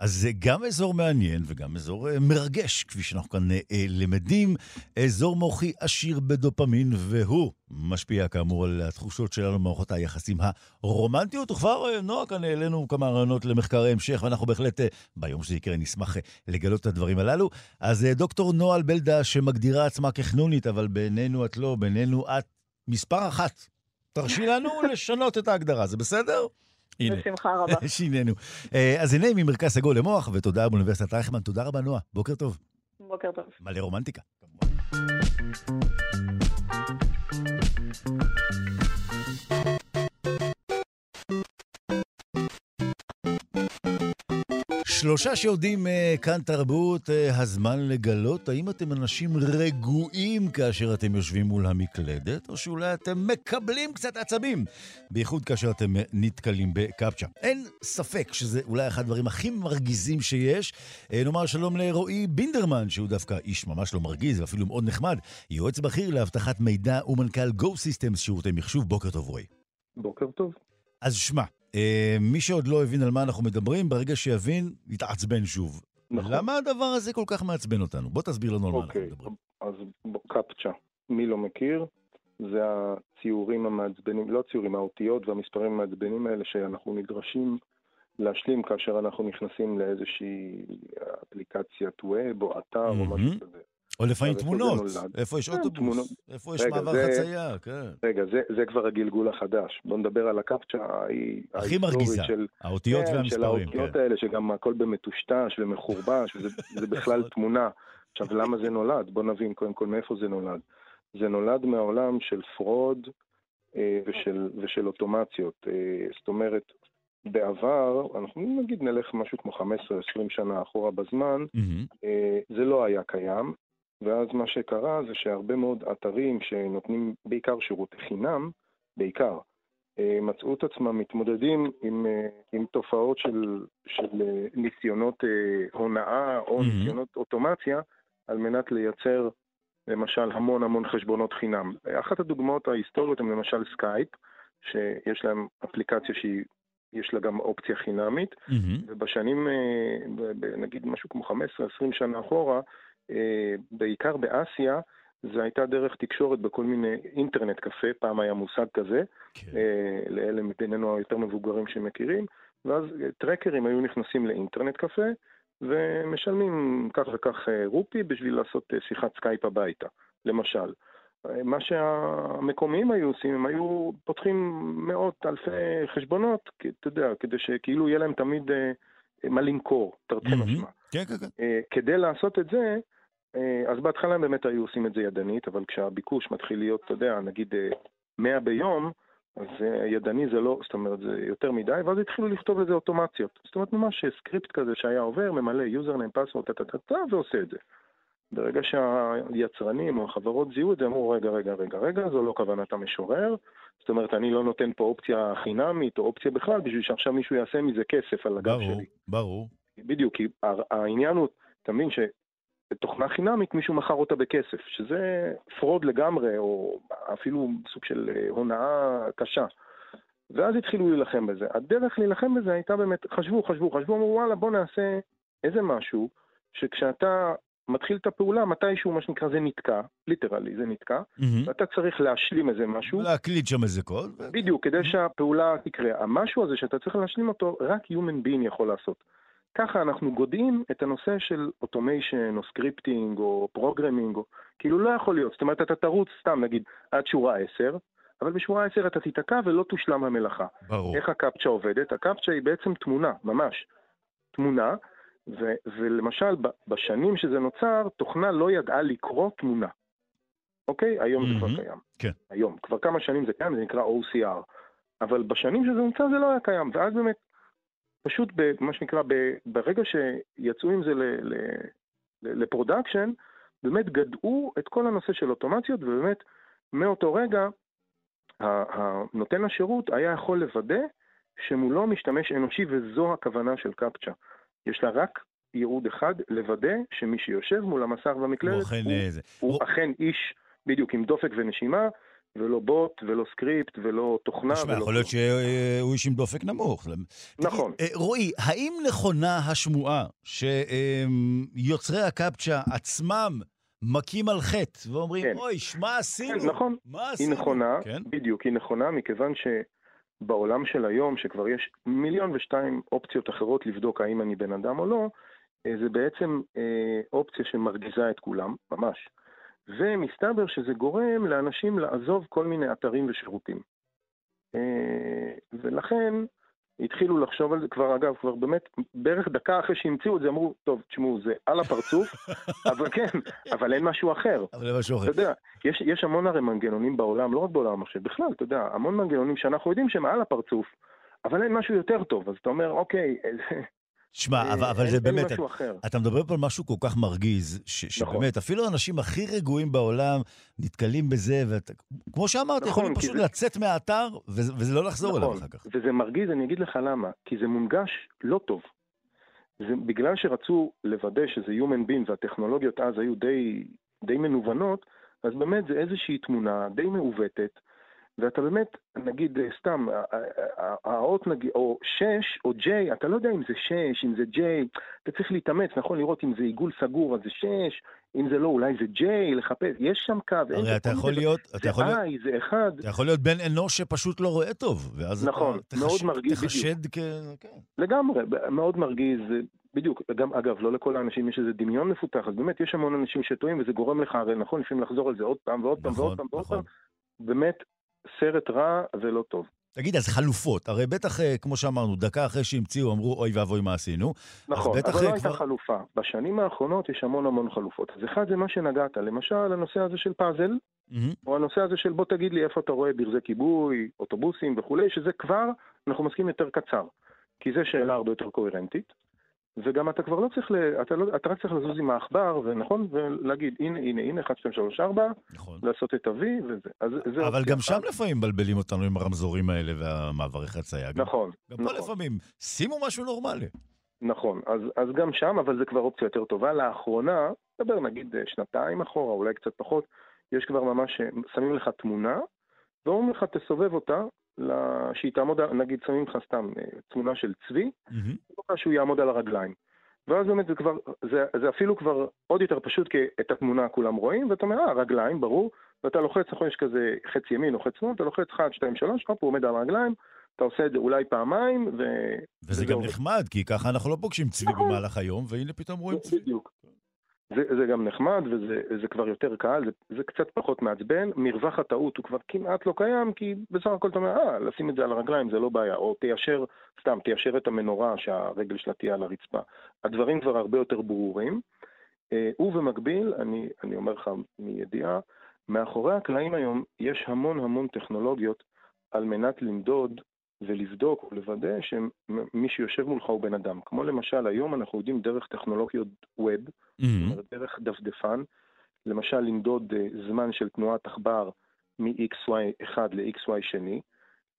אז זה גם אזור מעניין וגם אזור אה, מרגש, כפי שאנחנו כאן אה, למדים. אזור מוחי עשיר בדופמין, והוא משפיע כאמור על התחושות שלנו במערכות היחסים הרומנטיות. וכבר, אה, נועה, כאן העלינו כמה רעיונות למחקר ההמשך, ואנחנו בהחלט, ביום שזה יקרה, נשמח לגלות את הדברים הללו. אז דוקטור נועה אלבלדה, שמגדירה עצמה כחנונית, אבל בינינו את לא, בינינו את מספר אחת. תרשי לנו לשנות את ההגדרה, זה בסדר? בשמחה רבה. שינינו. אה, אז הנה ממרכז סגול למוח, ותודה באוניברסיטת רייכמן. תודה רבה, נועה. בוקר טוב. בוקר טוב. מלא רומנטיקה. שלושה שיודעים uh, כאן תרבות, uh, הזמן לגלות האם אתם אנשים רגועים כאשר אתם יושבים מול המקלדת, או שאולי אתם מקבלים קצת עצבים, בייחוד כאשר אתם uh, נתקלים בקפצ'ה. אין ספק שזה אולי אחד הדברים הכי מרגיזים שיש. Uh, נאמר שלום לרועי בינדרמן, שהוא דווקא איש ממש לא מרגיז ואפילו מאוד נחמד, יועץ בכיר לאבטחת מידע ומנכ"ל Go Systems שירותי מחשוב. בוקר טוב, רועי. בוקר טוב. אז שמע, אה, מי שעוד לא הבין על מה אנחנו מדברים, ברגע שיבין, יתעצבן שוב. נכון. למה הדבר הזה כל כך מעצבן אותנו? בוא תסביר לנו על מה אנחנו אוקיי, מדברים. אז קפצ'ה, מי לא מכיר? זה הציורים המעצבנים, לא הציורים, האותיות והמספרים המעצבנים האלה שאנחנו נדרשים להשלים כאשר אנחנו נכנסים לאיזושהי אפליקציית ווב או אתר או משהו כזה. או לפעמים תמונות, איפה יש כן, אוטובוס, איפה יש מעבר חצייה, כן. רגע, זה כבר הגלגול החדש. בוא נדבר על הקפצ'ה הכי מרגיזה, האותיות כן, והמספרים. של האותיות כן. האלה, שגם הכל במטושטש ומחורבש, וזה בכלל תמונה. עכשיו, למה זה נולד? בוא נבין קודם כל מאיפה זה נולד. זה נולד מהעולם של fraud אה, ושל אוטומציות. אה, זאת אומרת, בעבר, אנחנו נגיד נלך משהו כמו 15-20 שנה אחורה בזמן, mm-hmm. זה לא היה קיים, ואז מה שקרה זה שהרבה מאוד אתרים שנותנים בעיקר שירותי חינם, בעיקר, אה, מצאו את עצמם מתמודדים עם, אה, עם תופעות של, של אה, ניסיונות הונאה או mm-hmm. ניסיונות אוטומציה על מנת לייצר למשל המון המון חשבונות חינם. אחת הדוגמאות ההיסטוריות הן למשל סקייפ, שיש להם אפליקציה שהיא יש לה גם אופציה חינמית, mm-hmm. ובשנים, נגיד משהו כמו 15-20 שנה אחורה, בעיקר באסיה, זה הייתה דרך תקשורת בכל מיני אינטרנט קפה, פעם היה מושג כזה, כן. אה, לאלה מבינינו היותר מבוגרים שמכירים, ואז אה, טרקרים היו נכנסים לאינטרנט קפה, ומשלמים כך וכך רופי בשביל לעשות שיחת סקייפ הביתה, למשל. מה שהמקומיים היו עושים, הם היו פותחים מאות אלפי חשבונות, אתה יודע, כדי שכאילו יהיה להם תמיד מה למכור, תרתי משמע. כן, כן, כן. כדי לעשות את זה, אה, אז בהתחלה הם באמת היו עושים את זה ידנית, אבל כשהביקוש מתחיל להיות, אתה יודע, נגיד 100 אה, ביום, אז אה, ידני זה לא, זאת אומרת, זה יותר מדי, ואז התחילו לכתוב לזה אוטומציות. זאת אומרת, ממש סקריפט כזה שהיה עובר, ממלא username, password, טה-טה-טה, ועושה את זה. ברגע שהיצרנים או החברות זיהו את זה, אמרו, רגע, רגע, רגע, רגע, זו לא כוונת המשורר. זאת אומרת, אני לא נותן פה אופציה חינמית או אופציה בכלל, בשביל שעכשיו מישהו יעשה מזה כסף על הגב ברור, שלי. ברור, ברור. בדיוק, כי העניין הוא, אתה מבין תוכנה חינמית, מישהו מכר אותה בכסף, שזה fraud לגמרי, או אפילו סוג של אה, הונאה קשה. ואז התחילו להילחם בזה. הדרך להילחם בזה הייתה באמת, חשבו, חשבו, חשבו, אמרו וואלה בוא נעשה איזה משהו, שכשאתה מתחיל את הפעולה, מתישהו, מה שנקרא, זה נתקע, literally, זה נתקע, mm-hmm. ואתה צריך להשלים איזה משהו. להקליד שם איזה קוד. בדיוק, כדי שהפעולה תקרה. המשהו הזה שאתה צריך להשלים אותו, רק Human Being יכול לעשות. ככה אנחנו גודעים את הנושא של automation או scripting או programming, או כאילו לא יכול להיות, זאת אומרת אתה תרוץ סתם נגיד עד שורה 10, אבל בשורה 10 אתה תיתקע ולא תושלם המלאכה. ברור. איך הקפצ'ה עובדת? הקפצ'ה היא בעצם תמונה, ממש. תמונה, ו- ולמשל בשנים שזה נוצר, תוכנה לא ידעה לקרוא תמונה. אוקיי? היום mm-hmm. זה כבר קיים. כן. היום. כבר כמה שנים זה קיים, זה נקרא OCR. אבל בשנים שזה נוצר זה לא היה קיים, ואז באמת, פשוט מה שנקרא, ברגע שיצאו עם זה ל production, באמת גדעו את כל הנושא של אוטומציות, ובאמת מאותו רגע נותן השירות היה יכול לוודא שמולו משתמש אנושי, וזו הכוונה של קפצ'ה. יש לה רק ייעוד אחד, לוודא שמי שיושב מול המסך במקלדת הוא, אכן, הוא, הוא אכן איש בדיוק עם דופק ונשימה, ולא בוט, ולא סקריפט, ולא תוכנה. תשמע, יכול להיות שהוא איש עם דופק נמוך. נכון. אה, רועי, האם נכונה השמועה שיוצרי הקפצ'ה עצמם מכים על חטא ואומרים, כן. אוי, מה עשינו? כן, נכון. מה עשינו? היא נכונה, כן? בדיוק, היא נכונה, מכיוון שבעולם של היום, שכבר יש מיליון ושתיים אופציות אחרות לבדוק האם אני בן אדם או לא, אה, זה בעצם אה, אופציה שמרגיזה את כולם, ממש. ומסתבר שזה גורם לאנשים לעזוב כל מיני אתרים ושירותים. אה, ולכן התחילו לחשוב על זה כבר, אגב, כבר באמת, בערך דקה אחרי שהמציאו את זה, אמרו, טוב, תשמעו, זה על הפרצוף, אבל כן, אבל אין משהו אחר. אבל אין משהו אחר. אתה יודע, יש, יש המון הרי מנגנונים בעולם, לא רק בעולם המחשב, בכלל, אתה יודע, המון מנגנונים שאנחנו יודעים שהם על הפרצוף, אבל אין משהו יותר טוב, אז אתה אומר, אוקיי, שמע, אה, אבל, אבל זה באמת, אתה, אתה מדבר פה על משהו כל כך מרגיז, ש, נכון. שבאמת, אפילו האנשים הכי רגועים בעולם נתקלים בזה, וכמו שאמרת, נכון, יכולים פשוט זה... לצאת מהאתר, וזה, וזה לא לחזור נכון, אליו אחר כך. וזה מרגיז, אני אגיד לך למה, כי זה מונגש לא טוב. זה בגלל שרצו לוודא שזה Human Being והטכנולוגיות אז היו די, די מנוונות, אז באמת זה איזושהי תמונה די מעוותת, ואתה באמת, נגיד, אה, סתם, האות נגיד, או 6 או J, אתה לא יודע אם זה 6, אם זה J, אתה צריך להתאמץ, נכון לראות אם זה עיגול סגור אז זה 6, אם זה לא, אולי זה J, לחפש, יש שם קו. הרי אתה יכול להיות, אתה יכול להיות, I, זה 1. אתה יכול להיות בן אנוש שפשוט לא רואה טוב, ואז נכון, אתה מאוד מרגיז, תחשד כ... כן. לגמרי, מאוד מרגיז, בדיוק, גם אגב, לא לכל האנשים יש איזה דמיון מפותח, אז באמת יש המון אנשים שטועים וזה גורם לך, הרי נכון, לפעמים לחזור על זה עוד פעם ועוד פעם ועוד נכון, פעם ועוד נכון. פעם. באמת, סרט רע ולא טוב. תגיד, אז חלופות, הרי בטח, אה, כמו שאמרנו, דקה אחרי שהמציאו, אמרו, אוי ואבוי, מה עשינו. נכון, אבל לא כבר... הייתה חלופה. בשנים האחרונות יש המון המון חלופות. אז אחד זה מה שנגעת, למשל, הנושא הזה של פאזל, mm-hmm. או הנושא הזה של בוא תגיד לי איפה אתה רואה ברזי כיבוי, אוטובוסים וכולי, שזה כבר, אנחנו מסכים יותר קצר. כי זו שאלה הרבה יותר קוהרנטית. וגם אתה כבר לא צריך, ל... אתה, לא... אתה רק צריך לזוז עם העכבר, ונכון, ולהגיד, הנה, הנה, הנה, 1, 2, 3, 4, נכון. לעשות את ה-V, וזה. אז זה אבל גם שם לפעמים מבלבלים אותנו עם הרמזורים האלה והמעברי חצייה. נכון, גם נכון. פה לפעמים, שימו משהו נורמלי. נכון, אז, אז גם שם, אבל זה כבר אופציה יותר טובה. לאחרונה, נדבר נגיד אה, שנתיים אחורה, אולי קצת פחות, יש כבר ממש, אה, שמים לך תמונה, ואומרים לך, תסובב אותה, שהיא תעמוד, נגיד שמים לך סתם אה, תמונה של צבי, mm-hmm. שהוא יעמוד על הרגליים. ואז באמת זה כבר, זה, זה אפילו כבר עוד יותר פשוט, כי את התמונה כולם רואים, ואתה אומר, אה, רגליים, ברור, ואתה לוחץ, נכון, יש כזה חץ ימין או חץ שמאל, אתה לוחץ 1, 2, 3, הופ, הוא עומד על הרגליים, אתה עושה את זה אולי פעמיים, ו... וזה גם נחמד, כי ככה אנחנו לא פוגשים צבי נכון. במהלך היום, והנה פתאום רואים צבי. בדיוק. זה, זה גם נחמד וזה זה כבר יותר קל, זה, זה קצת פחות מעצבן. מרווח הטעות הוא כבר כמעט לא קיים, כי בסך הכל אתה אומר, אה, לשים את זה על הרגליים זה לא בעיה, או תיישר, סתם, תיישר את המנורה שהרגל שלה תהיה על הרצפה. הדברים כבר הרבה יותר ברורים. אה, ובמקביל, אני, אני אומר לך מידיעה, מאחורי הקלעים היום יש המון המון טכנולוגיות על מנת למדוד ולבדוק ולוודא שמי שיושב מולך הוא בן אדם. כמו למשל, היום אנחנו יודעים דרך טכנולוגיות ווב, mm-hmm. דרך דפדפן, למשל למדוד uh, זמן של תנועת עכבר מ-XY1 ל-XY שני,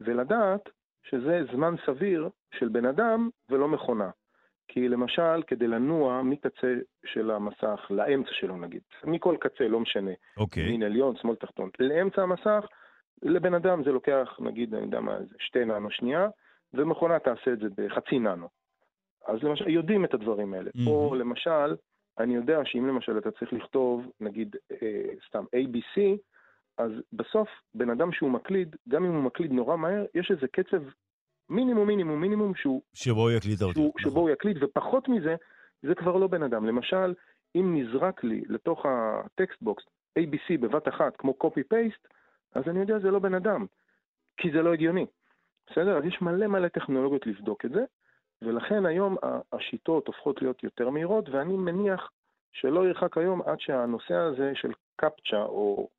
ולדעת שזה זמן סביר של בן אדם ולא מכונה. כי למשל, כדי לנוע מקצה של המסך לאמצע שלו נגיד, מכל קצה, לא משנה, okay. אוקיי. מין עליון, שמאל תחתון, לאמצע המסך, לבן אדם זה לוקח, נגיד, אני יודע מה, שתי ננו שנייה, ומכונה תעשה את זה בחצי ננו. אז למשל, יודעים את הדברים האלה. Mm-hmm. או למשל, אני יודע שאם למשל אתה צריך לכתוב, נגיד, אה, סתם ABC, אז בסוף, בן אדם שהוא מקליד, גם אם הוא מקליד נורא מהר, יש איזה קצב מינימום, מינימום, מינימום שהוא... שבו הוא יקליד אותו. שבו הוא יקליד, ופחות מזה, זה כבר לא בן אדם. למשל, אם נזרק לי לתוך ה text box ABC בבת אחת, כמו copy-paste, אז אני יודע זה לא בן אדם, כי זה לא הגיוני. בסדר? אז יש מלא מלא טכנולוגיות לבדוק את זה, ולכן היום השיטות הופכות להיות יותר מהירות, ואני מניח שלא ירחק היום עד שהנושא הזה של קפצ'ה, או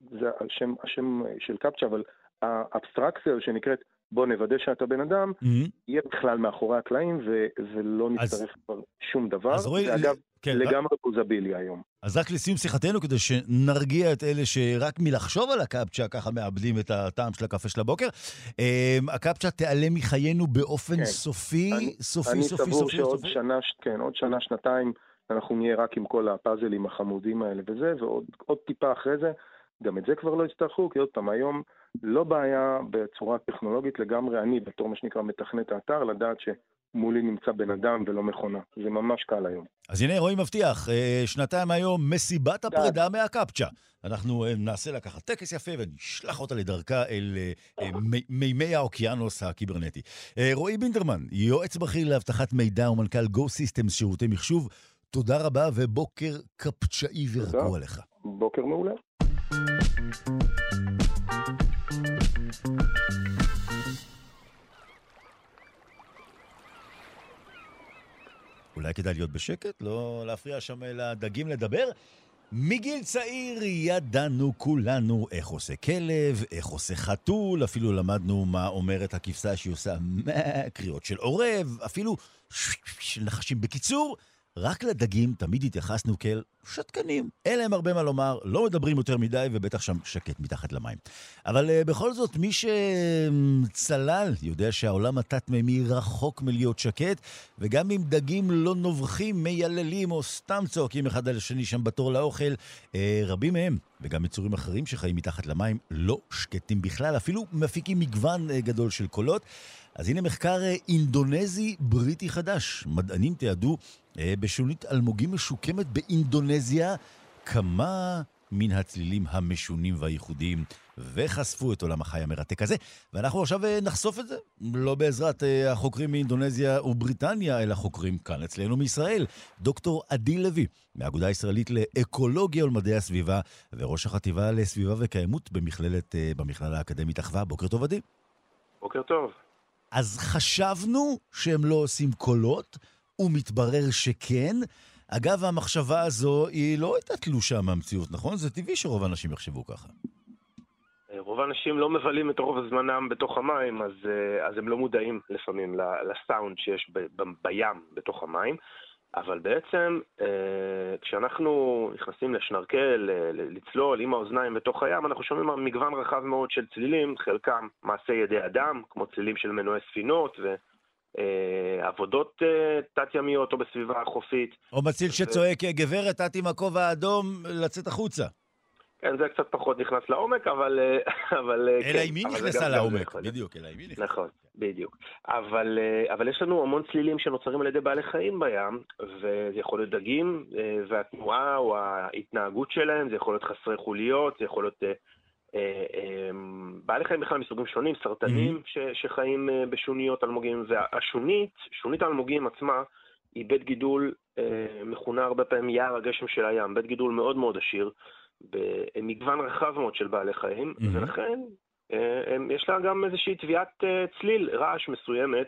זה השם, השם של קפצ'ה, אבל האבסטרקציה שנקראת בוא נוודא שאתה בן אדם, mm-hmm. יהיה בכלל מאחורי הקלעים ו- ולא נצטרך כבר שום דבר. אז רואי, ואגב, כן, לגמרי רק... היום. אז רק לסיום שיחתנו, כדי שנרגיע את אלה שרק מלחשוב על הקפצ'ה ככה מאבדים את הטעם של הקפה של הבוקר, אמ, הקפצ'ה תיעלם מחיינו באופן כן. סופי, אני, סופי, אני סופי, סופי, סופי? אני סבור שעוד שנה, כן, עוד שנה, שנתיים, אנחנו נהיה רק עם כל הפאזלים החמודים האלה וזה, ועוד טיפה אחרי זה, גם את זה כבר לא יצטרכו, כי עוד פעם, היום לא בעיה בצורה טכנולוגית לגמרי, אני בתור מה שנקרא מתכנת האתר, לדעת שמולי נמצא בן אדם ולא מכונה. זה ממש קל היום. אז הנה, רועי מבטיח, אה, שנתיים היום, מסיבת הפרידה מהקפצ'ה. אנחנו אה, נעשה לה ככה טקס יפה ונשלח אותה לדרכה אל אה, מימי האוקיינוס הקיברנטי. רועי בינדרמן, יועץ בכיר לאבטחת מידע ומנכ"ל Go Systems שירותי מחשוב, תודה רבה ובוקר קפצ'אי ורגוע לך. בוקר מעולה. אולי כדאי להיות בשקט? לא להפריע שם לדגים לדבר? מגיל צעיר ידענו כולנו איך עושה כלב, איך עושה חתול, אפילו למדנו מה אומרת הכבשה שהיא עושה קריאות של עורב, אפילו של נחשים. בקיצור, רק לדגים תמיד התייחסנו כאל שתקנים. אין להם הרבה מה לומר, לא מדברים יותר מדי, ובטח שם שקט מתחת למים. אבל uh, בכל זאת, מי שצלל יודע שהעולם התת-מימי רחוק מלהיות שקט, וגם אם דגים לא נובחים, מייללים או סתם צועקים אחד על השני שם בתור לאוכל, uh, רבים מהם, וגם יצורים אחרים שחיים מתחת למים, לא שקטים בכלל, אפילו מפיקים מגוון uh, גדול של קולות. אז הנה מחקר אינדונזי-בריטי חדש. מדענים תיעדו בשונית אלמוגים משוקמת באינדונזיה כמה מן הצלילים המשונים והייחודיים, וחשפו את עולם החי המרתק הזה. ואנחנו עכשיו אה, נחשוף את זה, לא בעזרת אה, החוקרים מאינדונזיה ובריטניה, אלא חוקרים כאן אצלנו מישראל. דוקטור עדי לוי, מהאגודה הישראלית לאקולוגיה ולמדעי הסביבה, וראש החטיבה לסביבה וקיימות במכללת, במכללה האקדמית אחווה. בוקר טוב, עדי. בוקר טוב. אז חשבנו שהם לא עושים קולות, ומתברר שכן. אגב, המחשבה הזו היא לא הייתה תלושה מהמציאות, נכון? זה טבעי שרוב האנשים יחשבו ככה. רוב האנשים לא מבלים את רוב זמנם בתוך המים, אז, אה, אז הם לא מודעים לפעמים לסאונד שיש ב, ב, בים בתוך המים. אבל בעצם אה, כשאנחנו נכנסים לשנרקל, לצלול עם האוזניים בתוך הים, אנחנו שומעים מגוון רחב מאוד של צלילים, חלקם מעשי ידי אדם, כמו צלילים של מנועי ספינות ועבודות אה, תת-ימיות או בסביבה החופית. או מציל שצועק, גברת, את עם הכובע האדום, לצאת החוצה. כן, זה קצת פחות נכנס לעומק, אבל... אה, אבל אה, אלא כן, אם היא נכנסה לעומק, בדיוק, אלא אם היא נכנסה. נכון, בדיוק. אבל, אה, אבל יש לנו המון צלילים שנוצרים על ידי בעלי חיים בים, וזה יכול להיות דגים, והתנועה או ההתנהגות שלהם, זה יכול להיות חסרי חוליות, זה יכול להיות... בעלי חיים בכלל מסוגים שונים, סרטנים mm-hmm. שחיים בשוניות אלמוגים, והשונית, שונית האלמוגים עצמה, היא בית גידול מכונה הרבה פעמים יער הגשם של הים, בית גידול מאוד מאוד עשיר, במגוון רחב מאוד של בעלי חיים, mm-hmm. ולכן אה, יש לה גם איזושהי תביעת אה, צליל, רעש מסוימת,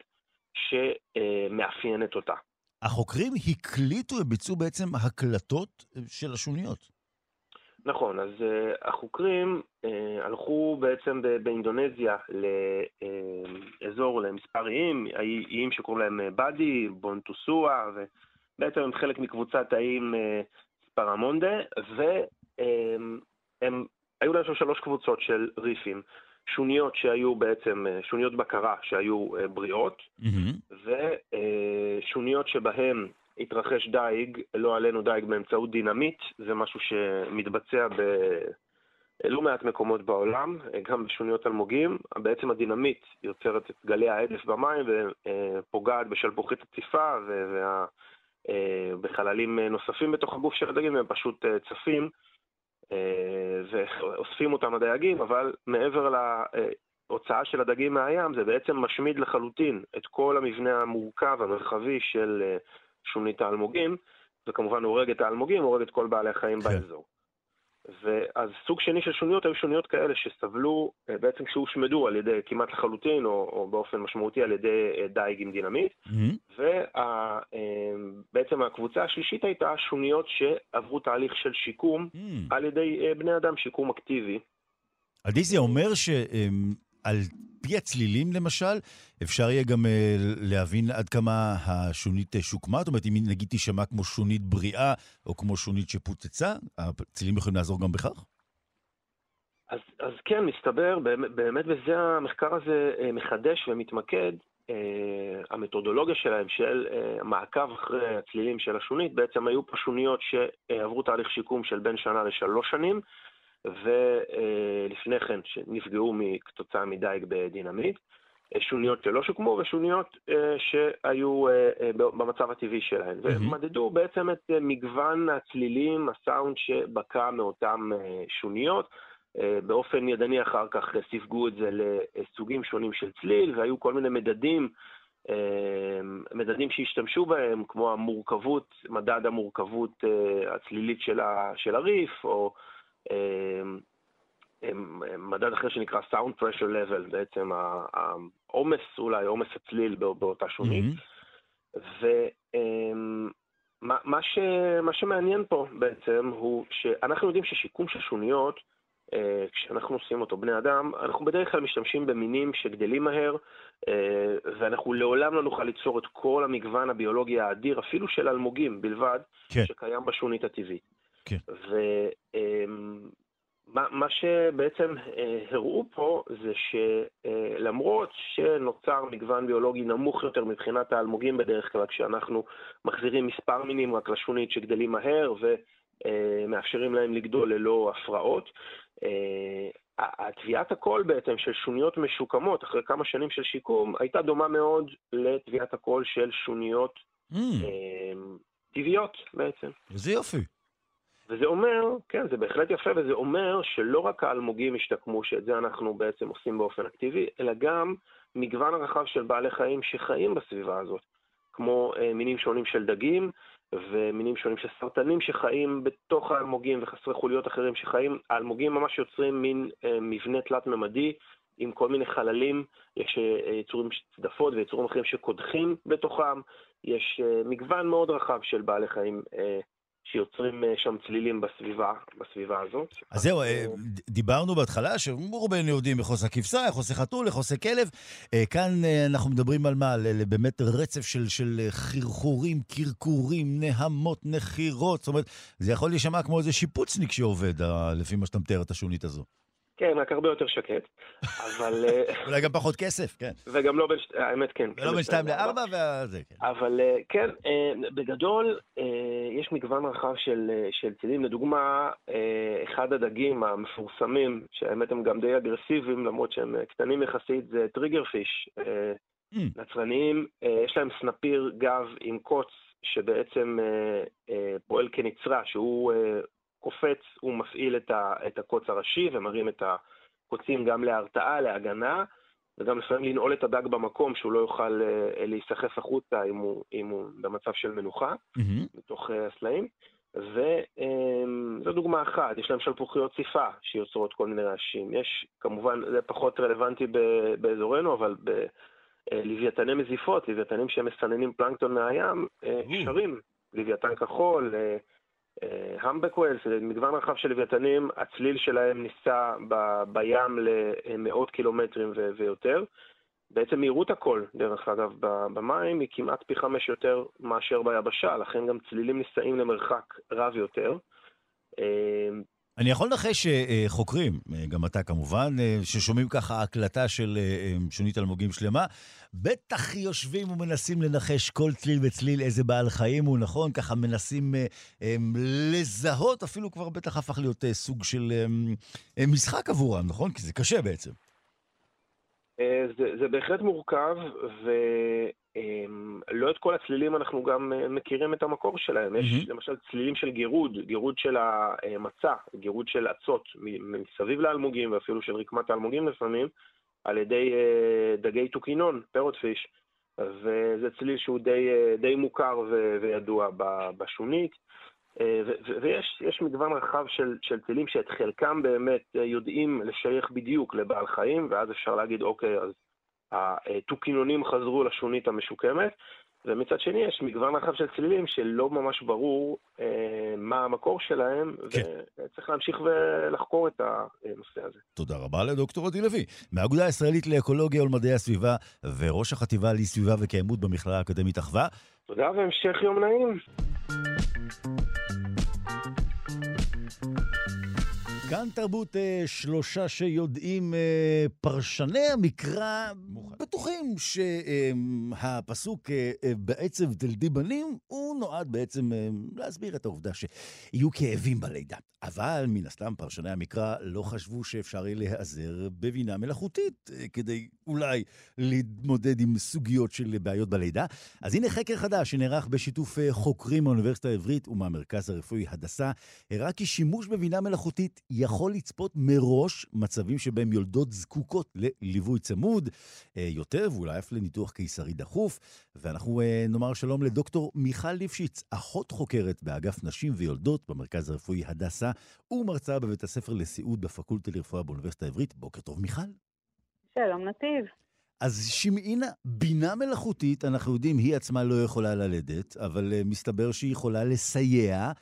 שמאפיינת אותה. החוקרים הקליטו, ביצעו בעצם הקלטות של השוניות. נכון, אז uh, החוקרים uh, הלכו בעצם באינדונזיה לאזור, למספר איים, איים שקוראים להם באדי, בונטוסואה, ובעצם הם חלק מקבוצת האיים ספרמונדה, הם, הם, היו להם שם שלוש קבוצות של ריפים. שוניות שהיו בעצם, אה, שוניות בקרה שהיו אה, בריאות, mm-hmm. ושוניות שבהן התרחש דייג, לא עלינו דייג באמצעות דינמיט, זה משהו שמתבצע בלא מעט מקומות בעולם, גם בשוניות אלמוגים. בעצם הדינמיט יוצרת את גלי ההדף במים ופוגעת בשלפוחית הציפה ובחללים נוספים בתוך הגוף של הדגים, והם פשוט צפים. אה, ואוספים אותם הדייגים, אבל מעבר להוצאה של הדגים מהים, זה בעצם משמיד לחלוטין את כל המבנה המורכב, המרחבי של אה, שונית האלמוגים, וכמובן הורג את האלמוגים, הורג את כל בעלי החיים כן. באזור. ואז סוג שני של שוניות היו שוניות כאלה שסבלו, אה, בעצם שהושמדו על ידי כמעט לחלוטין, או, או באופן משמעותי על ידי אה, דייג עם דינמיט. Mm-hmm. ובעצם אה, הקבוצה השלישית הייתה שוניות שעברו תהליך של שיקום mm-hmm. על ידי בני אדם, שיקום אקטיבי. אדיסיה אומר שעל פי הצלילים למשל, אפשר יהיה גם להבין עד כמה השונית שוקמה? זאת אומרת, אם נגיד תישמע כמו שונית בריאה או כמו שונית שפוצצה, הצלילים יכולים לעזור גם בכך? אז, אז כן, מסתבר, באמת, באמת בזה המחקר הזה אה, מחדש ומתמקד. Uh, המתודולוגיה שלהם של uh, מעקב אחרי הצלילים של השונית, בעצם היו פה שוניות שעברו תהליך שיקום של בין שנה לשלוש שנים, ולפני כן שנפגעו כתוצאה מדייג בדינמיט. שוניות שלא שוקמו ושוניות שהיו במצב הטבעי שלהן. Mm-hmm. ומדדו בעצם את מגוון הצלילים, הסאונד שבקע מאותן שוניות. באופן ידני אחר כך סיווגו את זה לסוגים שונים של צליל, והיו כל מיני מדדים, מדדים שהשתמשו בהם, כמו המורכבות, מדד המורכבות הצלילית של הריף, או מדד אחר שנקרא Sound Pressure Level, בעצם העומס אולי, עומס הצליל באותה שונית. Mm-hmm. ומה ש, שמעניין פה בעצם הוא שאנחנו יודעים ששיקום של שוניות, אה, כשאנחנו עושים אותו בני אדם, אנחנו בדרך כלל משתמשים במינים שגדלים מהר, אה, ואנחנו לעולם לא נוכל ליצור את כל המגוון הביולוגי האדיר, אפילו של אלמוגים בלבד, כן. שקיים בשונית הטבעית. כן. מה שבעצם אה, הראו פה זה שלמרות שנוצר מגוון ביולוגי נמוך יותר מבחינת האלמוגים בדרך כלל, כשאנחנו מחזירים מספר מינים רק לשונית שגדלים מהר ומאפשרים להם לגדול ללא הפרעות, הטביעת אה, הקול בעצם של שוניות משוקמות אחרי כמה שנים של שיקום הייתה דומה מאוד לטביעת הקול של שוניות mm. טבעיות בעצם. איזה יופי. וזה אומר, כן, זה בהחלט יפה, וזה אומר שלא רק האלמוגים השתקמו, שאת זה אנחנו בעצם עושים באופן אקטיבי, אלא גם מגוון רחב של בעלי חיים שחיים בסביבה הזאת, כמו אה, מינים שונים של דגים ומינים שונים של סרטנים שחיים בתוך האלמוגים וחסרי חוליות אחרים שחיים, האלמוגים ממש יוצרים מין אה, מבנה תלת-ממדי עם כל מיני חללים, יש אה, יצורים צדפות ויצורים אחרים שקודחים בתוכם, יש אה, מגוון מאוד רחב של בעלי חיים אה, שיוצרים אה, שם צלילים בסביבה, בסביבה הזאת. אז זהו, אה, דיברנו בהתחלה שרובנו יודעים עושה כבשה, עושה חתול, עושה כלב. אה, כאן אנחנו מדברים על מה? באמת רצף של, של חרחורים, קרקורים, נהמות, נחירות. זאת אומרת, זה יכול להישמע כמו איזה שיפוצניק שעובד, לפי מה שאתה מתאר את השונית הזו. כן, רק הרבה יותר שקט, אבל... אה, אולי גם פחות כסף, כן. וגם לא בין, האמת כן. ולא בין שתיים לארבע וזה, כן. אבל אה, כן, אה, בגדול יש מגוון רחב של, של צילים. לדוגמה, אחד הדגים המפורסמים, שהאמת הם גם די אגרסיביים, למרות שהם קטנים יחסית, זה טריגר פיש. Mm. נצרניים, יש להם סנפיר גב עם קוץ שבעצם פועל כנצרה, שהוא קופץ, הוא מפעיל את, ה, את הקוץ הראשי ומרים את הקוצים גם להרתעה, להגנה, וגם לפעמים לנעול את הדג במקום, שהוא לא יוכל uh, להיסחף החוצה אם הוא, אם הוא במצב של מנוחה, mm-hmm. בתוך uh, הסלעים. וזו דוגמה אחת, יש להם שלפוחיות ציפה שיוצרות כל מיני רעשים. יש, כמובן, זה פחות רלוונטי באזורנו, אבל בלוויתני מזיפות, לוויתנים שמסננים פלנקטון מהים, שרים, לוויתן כחול, המבקוול, זה מגוון רחב של לוויתנים, הצליל שלהם ניסה ב, בים למאות קילומטרים ו- ויותר. בעצם מהירות הכל, דרך אגב, במים היא כמעט פי חמש יותר מאשר ביבשה, לכן גם צלילים נישאים למרחק רב יותר. אני יכול לנחש שחוקרים, אה, גם אתה כמובן, אה, ששומעים ככה הקלטה של אה, שונית אלמוגים שלמה, בטח יושבים ומנסים לנחש כל צליל וצליל איזה בעל חיים הוא, נכון? ככה מנסים לזהות, אפילו כבר בטח הפך להיות סוג של משחק עבורם, נכון? כי זה קשה בעצם. זה, זה בהחלט מורכב, ו... אמ, את כל הצלילים אנחנו גם אה, מכירים את המקור שלהם. יש mm-hmm. למשל צלילים של גירוד, גירוד של המצע, גירוד של אצות מסביב לאלמוגים ואפילו של רקמת האלמוגים לפעמים, על ידי אה, דגי טוקינון, פרוטפיש, וזה צליל שהוא די, אה, די מוכר ו- וידוע בשונית. ויש מגוון רחב של, של טילים שאת חלקם באמת יודעים לשייך בדיוק לבעל חיים, ואז אפשר להגיד, אוקיי, אז התוכינונים חזרו לשונית המשוקמת, ומצד שני יש מגוון רחב של צלילים שלא ממש ברור אה, מה המקור שלהם, כן. וצריך להמשיך ולחקור את הנושא הזה. תודה רבה לדוקטור עדי לוי, מהאגודה הישראלית לאקולוגיה ולמדעי הסביבה, וראש החטיבה לסביבה וקיימות במכללה האקדמית אחווה. תודה והמשך יום נעים. Thank you. כאן תרבות אה, שלושה שיודעים, אה, פרשני המקרא בטוחים שהפסוק אה, בעצב תלדי בנים, הוא נועד בעצם להסביר את העובדה שיהיו כאבים בלידה. אבל מן הסתם פרשני המקרא לא חשבו שאפשר יהיה להיעזר בבינה מלאכותית כדי אולי להתמודד עם סוגיות של בעיות בלידה. אז הנה חקר חדש שנערך בשיתוף חוקרים מהאוניברסיטה העברית ומהמרכז הרפואי הדסה, הראה כי שימוש בבינה מלאכותית יכול לצפות מראש מצבים שבהם יולדות זקוקות לליווי צמוד אה, יותר, ואולי אף לניתוח קיסרי דחוף. ואנחנו נאמר שלום לדוקטור מיכל ליפשיץ, אחות חוקרת באגף נשים ויולדות במרכז הרפואי הדסה. ומרצה בבית הספר לסיעוד בפקולטה לרפואה באוניברסיטה העברית. בוקר טוב, מיכל. שלום, נתיב. אז שמעינה, בינה מלאכותית, אנחנו יודעים, היא עצמה לא יכולה ללדת, אבל uh, מסתבר שהיא יכולה לסייע.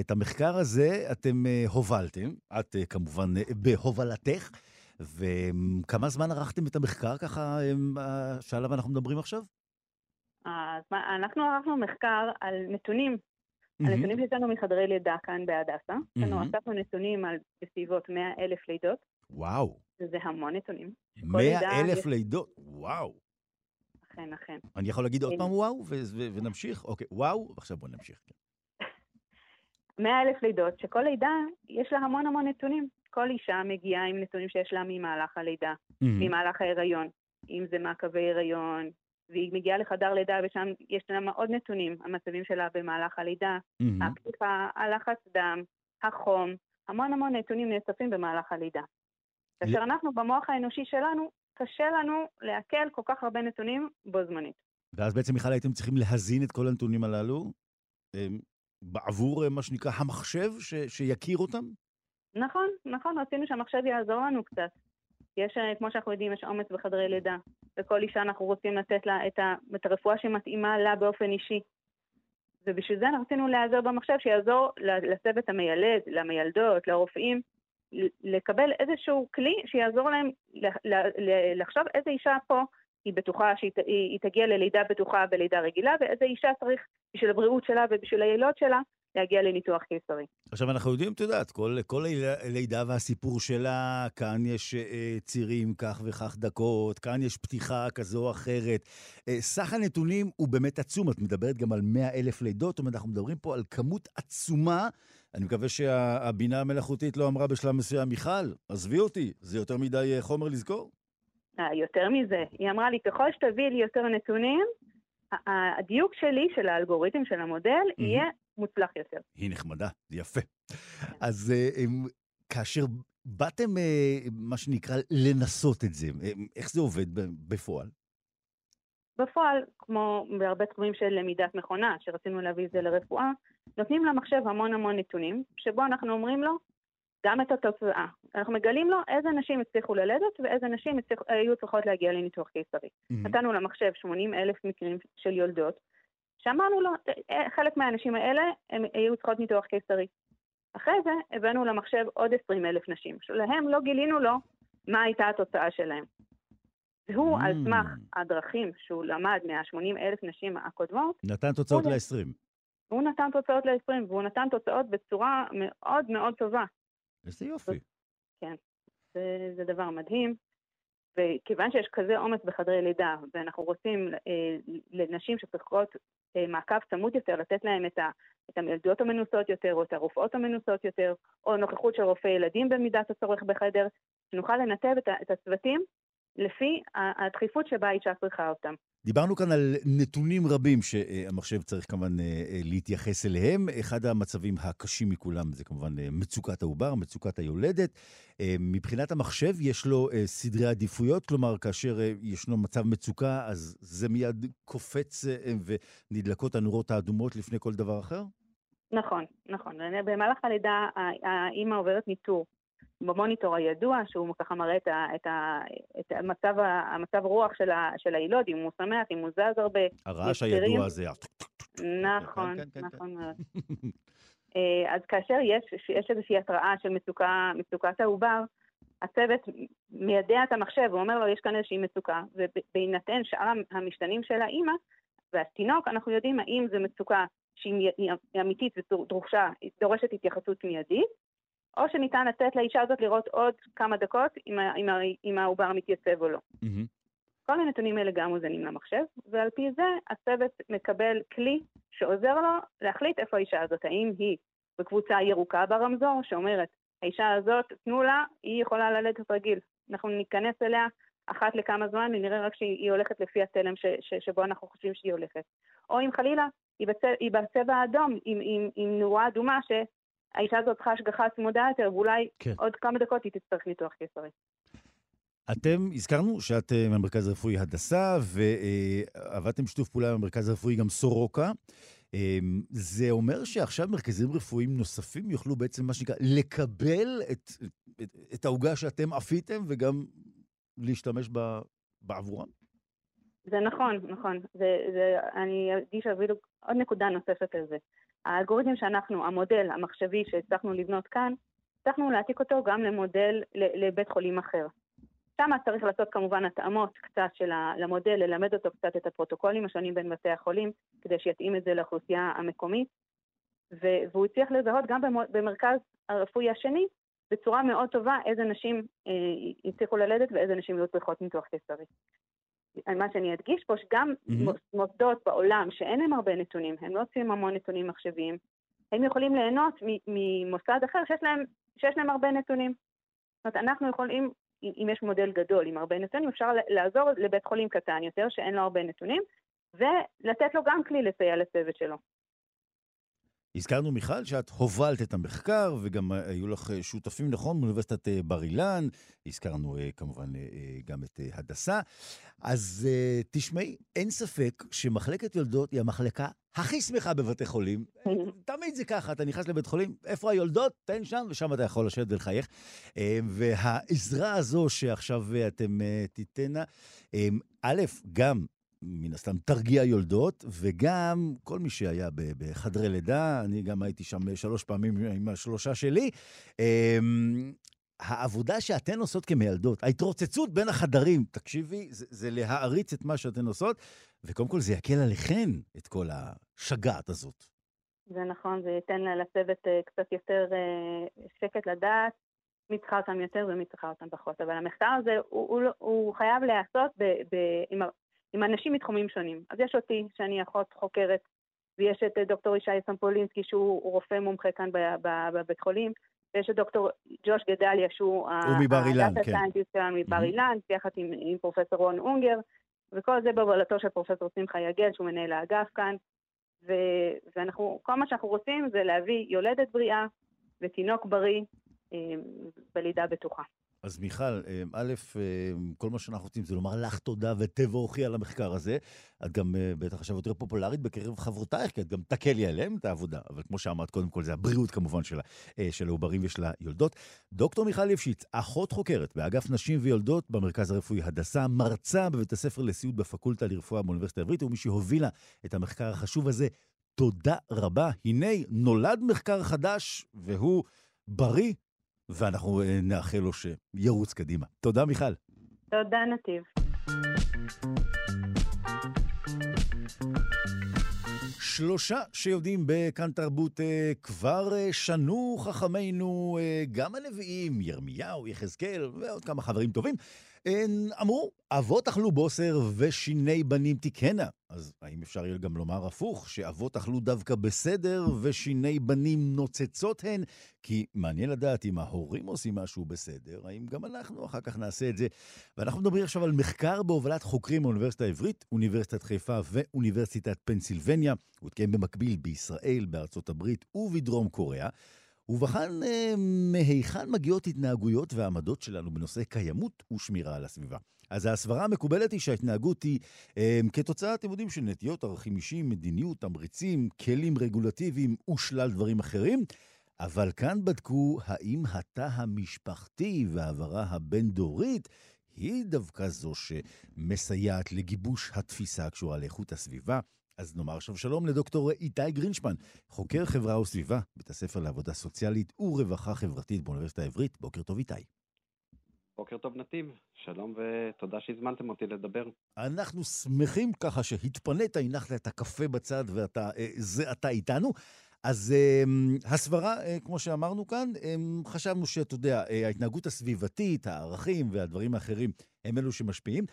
את המחקר הזה אתם uh, הובלתם, את uh, כמובן uh, בהובלתך, וכמה זמן ערכתם את המחקר ככה, uh, שעליו אנחנו מדברים עכשיו? אז אנחנו ערכנו מחקר על נתונים הנתונים שיצאנו מחדרי לידה כאן בהדסה, אנחנו אספנו נתונים על בסביבות 100 אלף לידות. וואו. זה המון נתונים. 100 אלף לידות? וואו. אכן, אכן. אני יכול להגיד עוד כן. פעם וואו ונמשיך? אוקיי, וואו, ועכשיו בוא נמשיך. 100 כן. אלף לידות, שכל לידה יש לה המון המון נתונים. כל אישה מגיעה עם נתונים שיש לה ממהלך הלידה, ממהלך ההיריון, אם זה מעקבי הריון, והיא מגיעה לחדר לידה ושם יש לה עוד נתונים, המצבים שלה במהלך הלידה, mm-hmm. הפתיחה, הלחץ דם, החום, המון המון נתונים נאספים במהלך הלידה. כאשר אנחנו במוח האנושי שלנו, קשה לנו לעכל כל כך הרבה נתונים בו זמנית. ואז בעצם, מיכל, הייתם צריכים להזין את כל הנתונים הללו אמ, בעבור אה, מה שנקרא המחשב ש- שיכיר אותם? נכון, נכון, רצינו שהמחשב יעזור לנו קצת. יש, אה, כמו שאנחנו יודעים, יש עומס בחדרי לידה. וכל אישה אנחנו רוצים לתת לה את הרפואה שמתאימה לה באופן אישי. ובשביל זה אנחנו רצינו להיעזר במחשב שיעזור לצוות המיילד, למיילדות, לרופאים, לקבל איזשהו כלי שיעזור להם לחשוב איזה אישה פה היא בטוחה שהיא תגיע ללידה בטוחה בלידה רגילה, ואיזה אישה צריך בשביל הבריאות שלה ובשביל הילוד שלה להגיע לניתוח קיסרי. עכשיו, אנחנו יודעים, את יודעת, כל, כל לידה והסיפור שלה, כאן יש אה, צירים כך וכך דקות, כאן יש פתיחה כזו או אחרת. אה, סך הנתונים הוא באמת עצום, את מדברת גם על 100 אלף לידות, זאת אומרת, אנחנו מדברים פה על כמות עצומה. אני מקווה שהבינה המלאכותית לא אמרה בשלב מסוים, מיכל, עזבי אותי, זה יותר מדי אה, חומר לזכור. אה, יותר מזה, היא אמרה לי, ככל שתביאי לי יותר נתונים, הדיוק שלי, של האלגוריתם של המודל, mm-hmm. יהיה מוצלח יותר. היא נחמדה, זה יפה. אז אה, כאשר באתם, אה, מה שנקרא, לנסות את זה, איך זה עובד בפועל? בפועל, כמו בהרבה תחומים של למידת מכונה, שרצינו להביא את זה לרפואה, נותנים למחשב המון המון נתונים, שבו אנחנו אומרים לו גם את התוצאה. אנחנו מגלים לו איזה נשים הצליחו ללדת ואיזה נשים הצליח, היו צריכות להגיע לניתוח קיסרי. Mm-hmm. נתנו למחשב 80 אלף מקרים של יולדות, שאמרנו לו, אה, חלק מהאנשים האלה, הם היו צריכות ניתוח קיסרי. אחרי זה הבאנו למחשב עוד 20 אלף נשים, שלהם לא גילינו לו מה הייתה התוצאה שלהם. והוא, mm. על סמך הדרכים שהוא למד מה-80 אלף נשים הקודמות, נתן תוצאות ל-20. הוא נתן תוצאות ל-20, והוא נתן תוצאות בצורה מאוד מאוד טובה. איזה יופי. כן, זה, זה דבר מדהים. וכיוון שיש כזה עומס בחדרי לידה, ואנחנו רוצים אה, לנשים שצריכות אה, מעקב צמוד יותר, לתת להן את, את המילדות המנוסות יותר, או את הרופאות המנוסות יותר, או נוכחות של רופאי ילדים במידת הצורך בחדר, שנוכל לנתב את, את הצוותים לפי הדחיפות שבה האישה צריכה אותם. דיברנו כאן על נתונים רבים שהמחשב צריך כמובן אה, אה, להתייחס אליהם. אחד המצבים הקשים מכולם זה כמובן אה, מצוקת העובר, מצוקת היולדת. מבחינת המחשב יש לו סדרי עדיפויות, כלומר, כאשר ישנו מצב מצוקה, אז זה מיד קופץ ונדלקות הנורות האדומות לפני כל דבר אחר? נכון, נכון. במהלך הלידה האימא עוברת ניטור במוניטור הידוע, שהוא ככה מראה את, ה, את, ה, את המצב, המצב רוח של, ה, של הילוד, אם הוא שמח, אם הוא זז הרבה. הרעש הידוע הזה. נכון, כן, כן, כן, נכון מאוד. אה, אז כאשר יש, יש איזושהי התראה של מצוקה, מצוקת העובר, הצוות מיידע את המחשב, הוא אומר לו, יש כאן איזושהי מצוקה, ובהינתן שאר המשתנים של האימא והתינוק, אנחנו יודעים האם זו מצוקה שהיא אמיתית ודרושה, דורשת התייחסות מיידית, או שניתן לתת לאישה הזאת לראות עוד כמה דקות אם העובר מתייצב או לא. Mm-hmm. כל הנתונים האלה גם מוזנים למחשב, ועל פי זה הצוות מקבל כלי שעוזר לו להחליט איפה האישה הזאת, האם היא בקבוצה ירוקה ברמזור, שאומרת, האישה הזאת, תנו לה, היא יכולה ללדת רגיל. אנחנו ניכנס אליה אחת לכמה זמן ונראה רק שהיא הולכת לפי התלם ש, ש, שבו אנחנו חושבים שהיא הולכת. או אם חלילה, היא, בצבע, היא בצבע האדום, עם, עם, עם נורה אדומה, שהאישה הזאת צריכה השגחה צמודה יותר, ואולי כן. עוד כמה דקות היא תצטרך ניתוח קיסרי. אתם, הזכרנו שאת אה, מהמרכז הרפואי הדסה, ועבדתם שיתוף פעולה עם המרכז הרפואי גם סורוקה. אמ, זה אומר שעכשיו מרכזים רפואיים נוספים יוכלו בעצם, מה שנקרא, לקבל את, את, את העוגה שאתם עפיתם וגם להשתמש בה בעבורם? זה נכון, נכון. זה, זה, אני אפילו עוד נקודה נוספת על זה. האלגוריתם שאנחנו, המודל המחשבי שהצלחנו לבנות כאן, הצלחנו להעתיק אותו גם למודל לבית חולים אחר. שם צריך לעשות כמובן התאמות קצת של למודל, ללמד אותו קצת את הפרוטוקולים השונים בין בתי החולים, כדי שיתאים את זה לאוכלוסייה המקומית. והוא הצליח לזהות גם במרכז הרפואי השני, בצורה מאוד טובה, איזה נשים אה, הצליחו ללדת ואיזה נשים לא צריכות ניתוח קיסרי. מה שאני אדגיש פה, שגם mm-hmm. מוסדות בעולם שאין להם הרבה נתונים, הם לא עושים המון נתונים מחשביים, הם יכולים ליהנות ממוסד אחר שיש להם, שיש להם הרבה נתונים. זאת אומרת, אנחנו יכולים אם יש מודל גדול עם הרבה נתונים, אפשר לעזור לבית חולים קטן יותר, שאין לו הרבה נתונים, ולתת לו גם כלי לסייע לצוות שלו. הזכרנו, מיכל, שאת הובלת את המחקר, וגם היו לך שותפים, נכון, מאוניברסיטת אה, בר אילן. הזכרנו אה, כמובן אה, גם את הדסה. אז תשמעי, אין ספק שמחלקת יולדות היא המחלקה הכי שמחה בבתי חולים. תמיד זה ככה, אתה נכנס לבית חולים, איפה היולדות? תן שם, ושם אתה יכול לשבת ולחייך. והעזרה הזו שעכשיו אתם תיתנה, א', גם מן הסתם תרגיע יולדות, וגם כל מי שהיה בחדרי לידה, אני גם הייתי שם שלוש פעמים עם השלושה שלי, אמ, העבודה שאתן עושות כמיילדות, ההתרוצצות בין החדרים, תקשיבי, זה, זה להעריץ את מה שאתן עושות, וקודם כל זה יקל עליכן את כל השגעת הזאת. זה נכון, זה ייתן לצוות אה, קצת יותר אה, שקט לדעת מי צריכה אותם יותר ומי צריכה אותם פחות. אבל המחקר הזה, הוא, הוא, לא, הוא חייב להיעשות עם, עם אנשים מתחומים שונים. אז יש אותי, שאני אחות חוקרת, ויש את דוקטור ישי סמפולינסקי, שהוא רופא מומחה כאן בבית חולים, ויש את דוקטור ג'וש גדליה, שהוא מבר אילן, כן. שלנו מבר אילן, יחד עם, עם פרופסור רון אונגר, וכל זה בהובלתו של פרופסור שמחה יגל, שהוא מנהל האגף כאן. ו, ואנחנו, כל מה שאנחנו רוצים זה להביא יולדת בריאה ותינוק בריא אה, בלידה בטוחה. אז מיכל, אמ, א', אמ, כל מה שאנחנו רוצים זה לומר לך תודה ותבורכי על המחקר הזה. את גם אה, בטח עכשיו יותר פופולרית בקרב חברותייך, כי את גם תקלי עליהם את העבודה. אבל כמו שאמרת, קודם כל זה הבריאות כמובן אה, של העוברים ושל היולדות. דוקטור מיכל ליפשיץ, אחות חוקרת באגף נשים ויולדות במרכז הרפואי הדסה, מרצה בבית הספר לסיעוד בפקולטה לרפואה באוניברסיטה העברית, ומי שהובילה את המחקר החשוב הזה. תודה רבה. הנה, נולד מחקר חדש, והוא בריא ואנחנו אה, נאחל לו שירוץ קדימה. תודה, מיכל. תודה, נתיב. שלושה שיודעים בכאן תרבות אה, כבר אה, שנו חכמינו, גם הנביאים, ירמיהו, יחזקאל ועוד כמה חברים טובים, אמרו, אבות אכלו בוסר ושיני בנים תיקנה. אז האם אפשר יהיה גם לומר הפוך, שאבות אכלו דווקא בסדר ושיני בנים נוצצות הן? כי מעניין לדעת אם ההורים עושים משהו בסדר, האם גם אנחנו אחר כך נעשה את זה. ואנחנו מדברים עכשיו על מחקר בהובלת חוקרים מאוניברסיטה העברית, אוניברסיטת חיפה ואוניברסיטת פנסילבניה. הוא התקיים במקביל בישראל, בארצות הברית ובדרום קוריאה. ובחן אה, מהיכן מגיעות התנהגויות ועמדות שלנו בנושא קיימות ושמירה על הסביבה. אז הסברה המקובלת היא שההתנהגות היא אה, כתוצאה, אתם יודעים, של נטיות, ערכים אישיים, מדיניות, תמריצים, כלים רגולטיביים ושלל דברים אחרים. אבל כאן בדקו האם התא המשפחתי והעברה הבין-דורית היא דווקא זו שמסייעת לגיבוש התפיסה הקשורה לאיכות הסביבה. אז נאמר עכשיו שלום לדוקטור איתי גרינשמן, חוקר חברה וסביבה, בית הספר לעבודה סוציאלית ורווחה חברתית באוניברסיטה העברית. בוקר טוב איתי. בוקר טוב נתיב, שלום ותודה שהזמנתם אותי לדבר. אנחנו שמחים ככה שהתפנית, הנחת את הקפה בצד ואתה אה, זה אתה איתנו. אז um, הסברה, uh, כמו שאמרנו כאן, um, חשבנו שאתה יודע, uh, ההתנהגות הסביבתית, הערכים והדברים האחרים הם אלו שמשפיעים.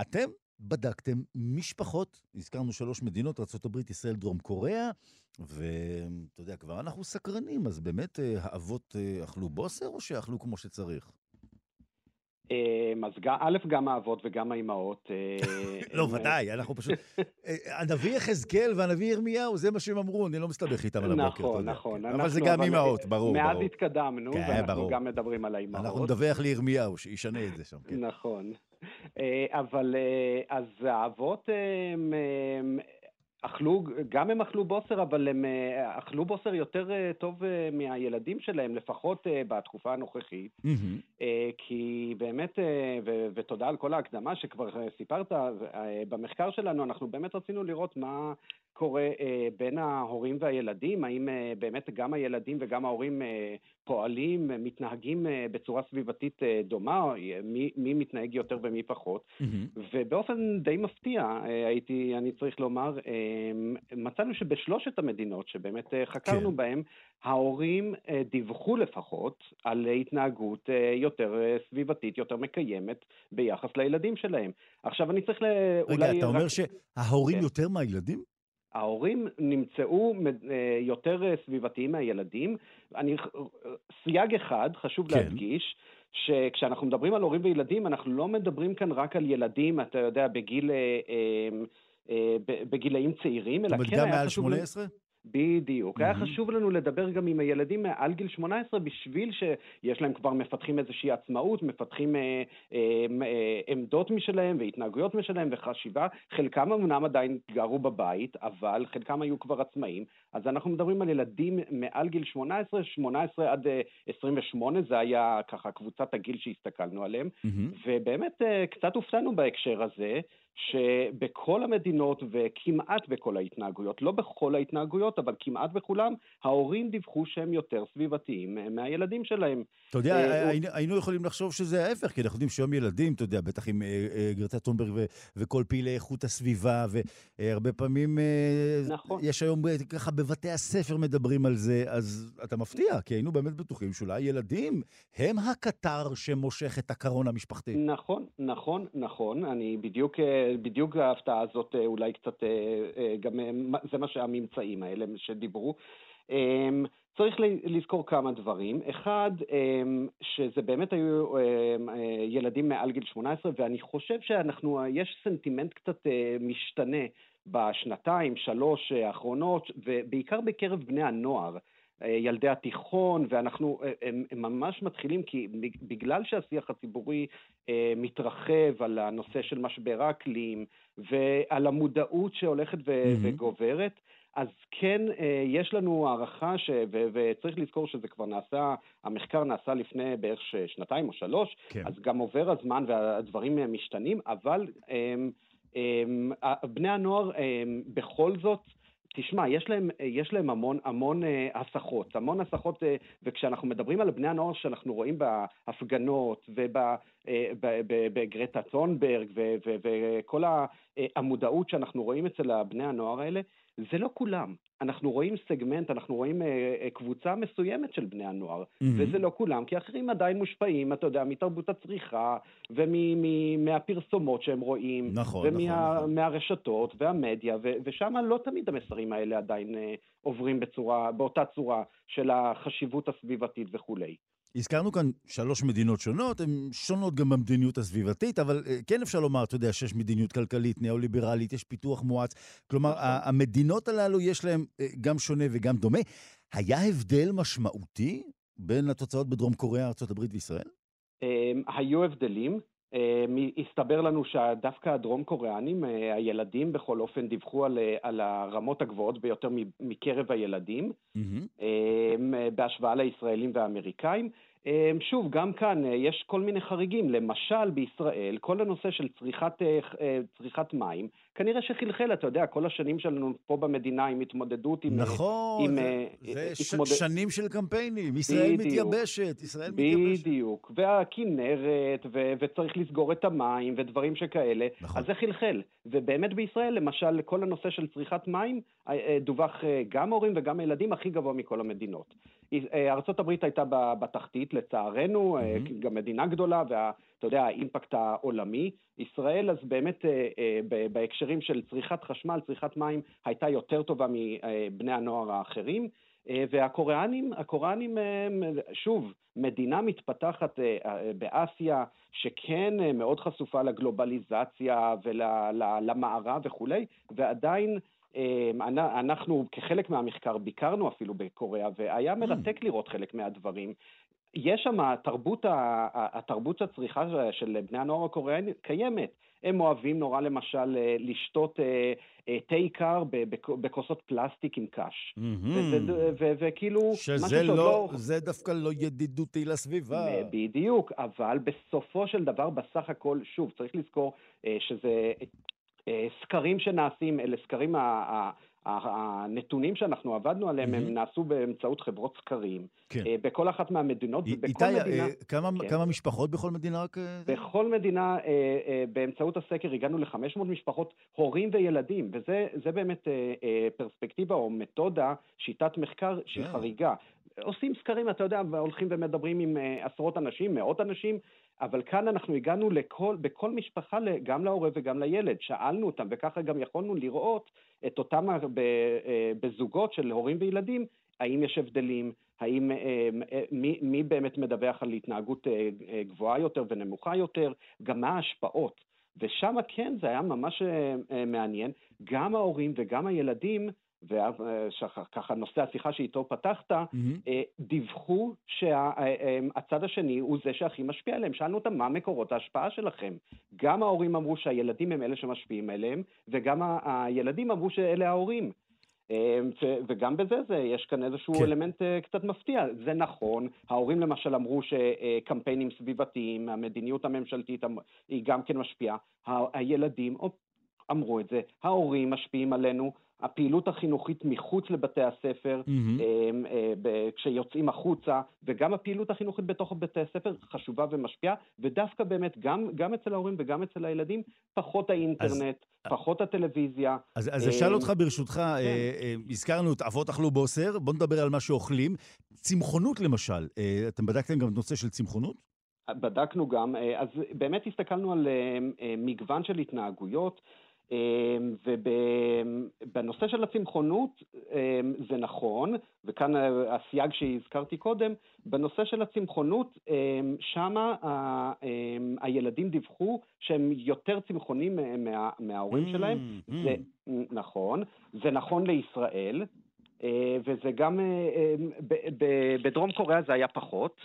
אתם בדקתם משפחות, הזכרנו שלוש מדינות, ארה"ב, ישראל, דרום קוריאה, ואתה יודע, כבר אנחנו סקרנים, אז באמת uh, האבות uh, אכלו בוסר או שאכלו כמו שצריך? אמ, אז א', גם האבות וגם האימהות. אה, לא, ודאי, אנחנו פשוט... אה, הנביא יחזקאל והנביא ירמיהו, זה מה שהם אמרו, אני לא מסתבך איתם על הבוקר, נכון, נכון. אבל זה גם אימהות, ברור, ברור. מאז התקדמנו, כן, ואנחנו גם מדברים על האימהות. אנחנו נדווח לירמיהו, שישנה את זה שם, כן. נכון. אה, אבל אז האבות אכלו, גם הם אכלו בוסר, אבל הם אה, אכלו בוסר יותר אה, טוב אה, מהילדים שלהם, לפחות בתקופה הנוכחית. Mm-hmm. כי באמת, ו- ותודה על כל ההקדמה שכבר סיפרת, במחקר שלנו אנחנו באמת רצינו לראות מה קורה בין ההורים והילדים, האם באמת גם הילדים וגם ההורים פועלים, מתנהגים בצורה סביבתית דומה, מי, מי מתנהג יותר ומי פחות. Mm-hmm. ובאופן די מפתיע, הייתי, אני צריך לומר, מצאנו שבשלושת המדינות שבאמת אה, חקרנו כן. בהן, ההורים אה, דיווחו לפחות על התנהגות אה, יותר סביבתית, יותר מקיימת ביחס לילדים שלהם. עכשיו אני צריך ל... רגע, אתה אומר רק... שההורים כן. יותר מהילדים? ההורים נמצאו יותר סביבתיים מהילדים. אני, סייג אחד, חשוב כן. להדגיש, שכשאנחנו מדברים על הורים וילדים, אנחנו לא מדברים כאן רק על ילדים, אתה יודע, בגיל... אה, בגילאים צעירים, אלא כן היה חשוב... זאת אומרת, גם מעל 18? בדיוק. Mm-hmm. היה חשוב לנו לדבר גם עם הילדים מעל גיל 18 בשביל שיש להם כבר מפתחים איזושהי עצמאות, מפתחים אה, אה, אה, עמדות משלהם והתנהגויות משלהם וחשיבה. חלקם אמנם עדיין גרו בבית, אבל חלקם היו כבר עצמאים. אז אנחנו מדברים על ילדים מעל גיל 18, 18 עד 28, אה, זה היה ככה קבוצת הגיל שהסתכלנו עליהם. Mm-hmm. ובאמת אה, קצת הופתענו בהקשר הזה. שבכל המדינות וכמעט בכל ההתנהגויות, לא בכל ההתנהגויות, אבל כמעט בכולם, ההורים דיווחו שהם יותר סביבתיים מהילדים שלהם. אתה יודע, אה, היינו יכולים לחשוב שזה ההפך, כי אנחנו יודעים שהיום ילדים, אתה יודע, בטח עם אה, אה, גרטה טונברג וכל פעילי איכות הסביבה, והרבה פעמים נכון. יש היום ככה בבתי הספר מדברים על זה, אז אתה מפתיע, כי היינו באמת בטוחים שאולי ילדים הם הקטר שמושך את הקרון המשפחתי. נכון, נכון, נכון. אני בדיוק בדיוק ההפתעה הזאת אה, אולי קצת, אה, אה, גם זה מה שהממצאים האלה שדיברו. אמ, צריך לזכור כמה דברים. אחד, אמ, שזה באמת היו אמ, ילדים מעל גיל 18, ואני חושב שאנחנו, יש סנטימנט קצת משתנה בשנתיים, שלוש האחרונות, ובעיקר בקרב בני הנוער. ילדי התיכון, ואנחנו הם, הם ממש מתחילים, כי בגלל שהשיח הציבורי אה, מתרחב על הנושא של משבר האקלים ועל המודעות שהולכת ו- mm-hmm. וגוברת, אז כן, אה, יש לנו הערכה, ש... ו... וצריך לזכור שזה כבר נעשה, המחקר נעשה לפני בערך שנתיים או שלוש, כן. אז גם עובר הזמן והדברים משתנים, אבל הם, הם, בני הנוער הם, בכל זאת, תשמע, יש להם, יש להם המון, המון אה, הסחות, המון הסחות, אה, וכשאנחנו מדברים על בני הנוער שאנחנו רואים בהפגנות ובגרטה טונברג וכל המודעות שאנחנו רואים אצל בני הנוער האלה, זה לא כולם. אנחנו רואים סגמנט, אנחנו רואים אה, אה, קבוצה מסוימת של בני הנוער, mm-hmm. וזה לא כולם, כי אחרים עדיין מושפעים, אתה יודע, מתרבות הצריכה, ומהפרסומות שהם רואים, נכון, ומהרשתות, נכון, נכון. והמדיה, ו- ושם לא תמיד המסרים האלה עדיין אה, עוברים בצורה, באותה צורה של החשיבות הסביבתית וכולי. הזכרנו כאן שלוש מדינות שונות, הן שונות גם במדיניות הסביבתית, אבל אה, כן אפשר לומר, אתה יודע, שיש מדיניות כלכלית, ניאו-ליברלית, יש פיתוח מואץ. כלומר, נכון. המדינות הללו יש להן אה, גם שונה וגם דומה. היה הבדל משמעותי בין התוצאות בדרום קוריאה, ארה"ב וישראל? היו הבדלים. הסתבר לנו שדווקא הדרום קוריאנים, הילדים בכל אופן דיווחו על, על הרמות הגבוהות ביותר מקרב הילדים, mm-hmm. בהשוואה לישראלים והאמריקאים. אמ, שוב, גם כאן אה, יש כל מיני חריגים. למשל, בישראל, כל הנושא של צריכת, אה, אה, צריכת מים, כנראה שחלחל, אתה יודע, כל השנים שלנו פה במדינה עם התמודדות עם... נכון, עם, זה, זה התמודד... שנים של קמפיינים. ישראל בדיוק, מתייבשת, ישראל מתייבשת. בדיוק, והכינרת, ו- וצריך לסגור את המים, ודברים שכאלה. נכון. אז זה חלחל. ובאמת בישראל, למשל, כל הנושא של צריכת מים, דווח גם הורים וגם הילדים הכי גבוה מכל המדינות. ארה"ב הייתה בתחתית, לצערנו, mm-hmm. גם מדינה גדולה, ואתה יודע, האימפקט העולמי. ישראל, אז באמת אה, אה, בהקשרים של צריכת חשמל, צריכת מים, הייתה יותר טובה מבני הנוער האחרים. והקוריאנים, הקוריאנים, שוב, מדינה מתפתחת באסיה, שכן מאוד חשופה לגלובליזציה ולמערב וכולי, ועדיין אנחנו כחלק מהמחקר ביקרנו אפילו בקוריאה, והיה. מרתק לראות חלק מהדברים. יש שם, תרבות, התרבות הצריכה של בני הנוער הקוריאנים קיימת. הם אוהבים נורא למשל אה, לשתות אה, אה, תה קר בכוסות פלסטיק עם קש. וכאילו, שזה לא, לא, זה דווקא לא ידידותי לסביבה. בדיוק, אבל בסופו של דבר, בסך הכל, שוב, צריך לזכור שזה סקרים שנעשים, אלה סקרים, הנתונים שאנחנו עבדנו עליהם, mm-hmm. הם נעשו באמצעות חברות סקרים. כן. אה, בכל אחת מהמדינות, ובכל איתי, אה, מדינה... כמה, כן. כמה משפחות בכל מדינה רק... בכל מדינה, באמצעות הסקר, הגענו ל-500 משפחות, הורים וילדים, וזה באמת פרספקטיבה או מתודה, שיטת מחקר שהיא yeah. חריגה. עושים סקרים, אתה יודע, הולכים ומדברים עם עשרות אנשים, מאות אנשים, אבל כאן אנחנו הגענו לכל, בכל משפחה, גם להורה וגם לילד, שאלנו אותם, וככה גם יכולנו לראות את אותם אה, בזוגות של הורים וילדים, האם יש הבדלים, האם, אה, אה, מי, מי באמת מדווח על התנהגות גבוהה יותר ונמוכה יותר, גם מה ההשפעות. ושם כן, זה היה ממש מעניין, גם ההורים וגם הילדים וככה נושא השיחה שאיתו פתחת, mm-hmm. דיווחו שהצד השני הוא זה שהכי משפיע עליהם. שאלנו אותם מה מקורות ההשפעה שלכם. גם ההורים אמרו שהילדים הם אלה שמשפיעים עליהם, וגם הילדים אמרו שאלה ההורים. וגם בזה זה, יש כאן איזשהו כן. אלמנט קצת מפתיע. זה נכון, ההורים למשל אמרו שקמפיינים סביבתיים, המדיניות הממשלתית היא גם כן משפיעה. הילדים אמרו את זה, ההורים משפיעים עלינו, הפעילות החינוכית מחוץ לבתי הספר, mm-hmm. כשיוצאים החוצה, וגם הפעילות החינוכית בתוך בתי הספר חשובה ומשפיעה, ודווקא באמת, גם, גם אצל ההורים וגם אצל הילדים, פחות האינטרנט, אז, פחות הטלוויזיה. אז, אז אשאל אותך ברשותך, כן. אה, הזכרנו את אבות אכלו בוסר, בוא נדבר על מה שאוכלים. צמחונות למשל, אתם בדקתם גם את נושא של צמחונות? בדקנו גם, אז באמת הסתכלנו על מגוון של התנהגויות. אמ, ובנושא של הצמחונות אמ, זה נכון, וכאן הסייג שהזכרתי קודם, בנושא של הצמחונות, אמ, שמה הילדים דיווחו שהם יותר צמחונים מה, מההורים mm, שלהם, mm. זה נכון, זה נכון לישראל, אה, וזה גם, אה, בדרום קוריאה זה היה פחות.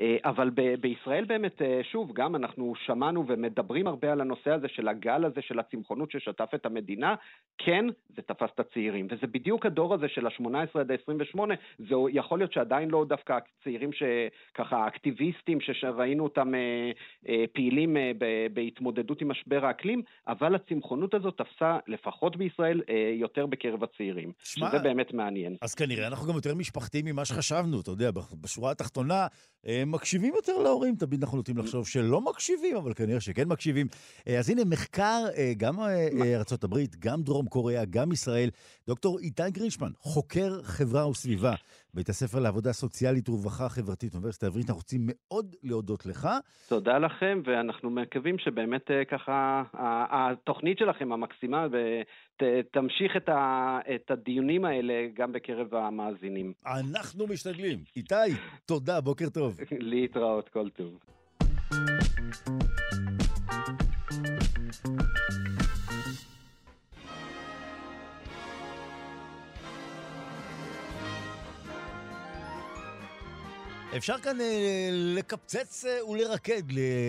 אה, אבל ב- בישראל באמת, אה, שוב, גם אנחנו שמענו ומדברים הרבה על הנושא הזה של הגל הזה של הצמחונות ששטף את המדינה, כן, זה תפס את הצעירים, וזה בדיוק הדור הזה של ה-18 עד ה-28, זה יכול להיות שעדיין לא דווקא הצעירים שככה, אקטיביסטים שראינו אותם אה, אה, פעילים אה, ב- בהתמודדות עם משבר האקלים, אבל הצמחונות הזאת תפסה, לפחות בישראל, אה, יותר בקרב הצעירים, שמה, שזה באמת מעניין. אז כנראה אנחנו גם יותר משפחתיים ממה שחשבנו, אתה יודע, בשורה התחתונה, אה, מקשיבים יותר להורים, תמיד אנחנו נוטים לחשוב שלא מקשיבים, אבל כנראה שכן מקשיבים. אה, אז הנה, מחקר, אה, גם ארה"ב, גם דרום קוריאה, גם ישראל. דוקטור איתי גרינשמן, חוקר חברה וסביבה, בית הספר לעבודה סוציאלית ורווחה חברתית, אוניברסיטה העברית, אנחנו רוצים מאוד להודות לך. תודה לכם, ואנחנו מקווים שבאמת ככה, התוכנית שלכם המקסימה, ותמשיך את, את הדיונים האלה גם בקרב המאזינים. אנחנו משתדלים. איתי, תודה, בוקר טוב. להתראות, כל טוב. אפשר כאן אה, לקפצץ אה, ולרקד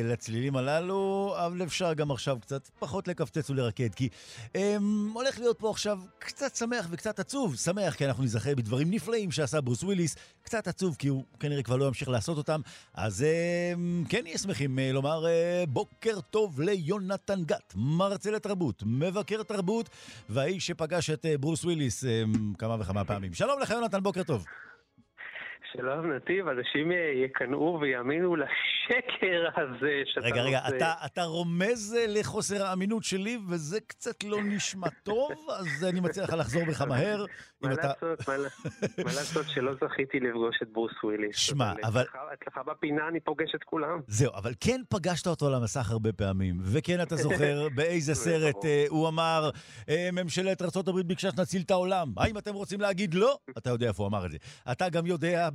לצלילים הללו, אבל אפשר גם עכשיו קצת פחות לקפצץ ולרקד, כי אה, הולך להיות פה עכשיו קצת שמח וקצת עצוב. שמח כי אנחנו נזכר בדברים נפלאים שעשה ברוס וויליס, קצת עצוב כי הוא כנראה כבר לא ימשיך לעשות אותם, אז אה, כן נהיה שמחים אה, לומר אה, בוקר טוב ליונתן גת, מרצה לתרבות, מבקר תרבות, והאיש שפגש את אה, ברוס וויליס אה, כמה וכמה פעמים. שלום לך יונתן, בוקר טוב. שלום נתיב, אנשים יקנאו ויאמינו לשקר הזה שאתה רגע, רגע, רוצה. אתה, אתה רומז לחוסר האמינות שלי, וזה קצת לא נשמע טוב, אז אני מציע לך לחזור בך מהר. מה לעשות, מה לעשות שלא זכיתי לפגוש את ברוס וויליס. שמע, אבל... אצלך בפינה אני פוגש את כולם. זהו, אבל כן פגשת אותו על המסך הרבה פעמים, וכן אתה זוכר באיזה סרט אה, הוא אמר, אה, ממשלת ארה"ב ביקשה שנציל את העולם. האם אתם רוצים להגיד לא? אתה יודע איפה הוא אמר את זה. אתה גם יודע...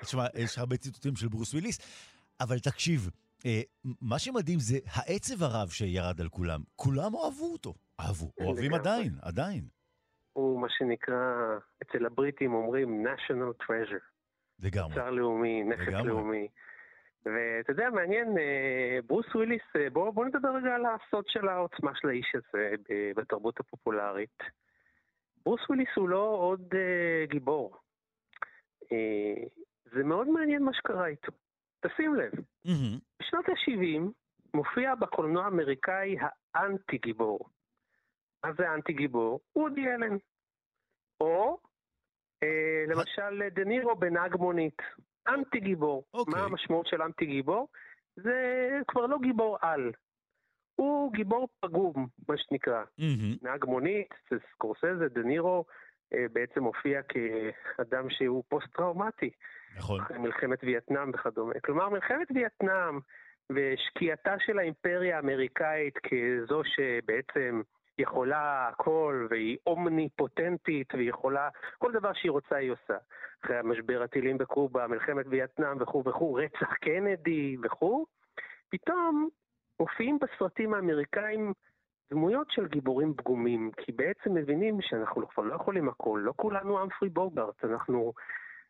תשמע, יש הרבה ציטוטים של ברוס וויליס, אבל תקשיב, אה, מה שמדהים זה העצב הרב שירד על כולם. כולם אהבו אותו. אהבו, אוהבים עדיין, עדיין. הוא מה שנקרא, אצל הבריטים אומרים national treasure. לגמרי. צר לאומי, נכס לאומי. ואתה יודע, מעניין, אה, ברוס וויליס, אה, בואו בוא נדבר רגע על הסוד של העוצמה של האיש הזה בתרבות הפופולרית. ברוס וויליס הוא לא עוד גיבור. Uh, זה מאוד מעניין מה שקרה איתו. תשים לב, mm-hmm. בשנות ה-70 מופיע בקולנוע האמריקאי האנטי גיבור. מה זה אנטי גיבור? וודי אלן. או אה, למשל דה נירו בנהג מונית. אנטי גיבור. Okay. אוקיי. מה המשמעות של אנטי גיבור? זה כבר לא גיבור על. הוא גיבור פגום, מה שנקרא. Mm-hmm. נהג מונית, זה סקורסזה, דה נירו, אה, בעצם הופיע כאדם שהוא פוסט-טראומטי. נכון. אחרי מלחמת וייטנאם וכדומה. כלומר, מלחמת וייטנאם ושקיעתה של האימפריה האמריקאית כזו שבעצם יכולה הכל והיא אומניפוטנטית והיא יכולה, כל דבר שהיא רוצה היא עושה. אחרי המשבר הטילים בקובה, מלחמת וייטנאם וכו' וכו', רצח קנדי וכו', פתאום מופיעים בסרטים האמריקאים דמויות של גיבורים פגומים, כי בעצם מבינים שאנחנו כבר לא יכולים הכל, לא כולנו אמפרי בוגארט, אנחנו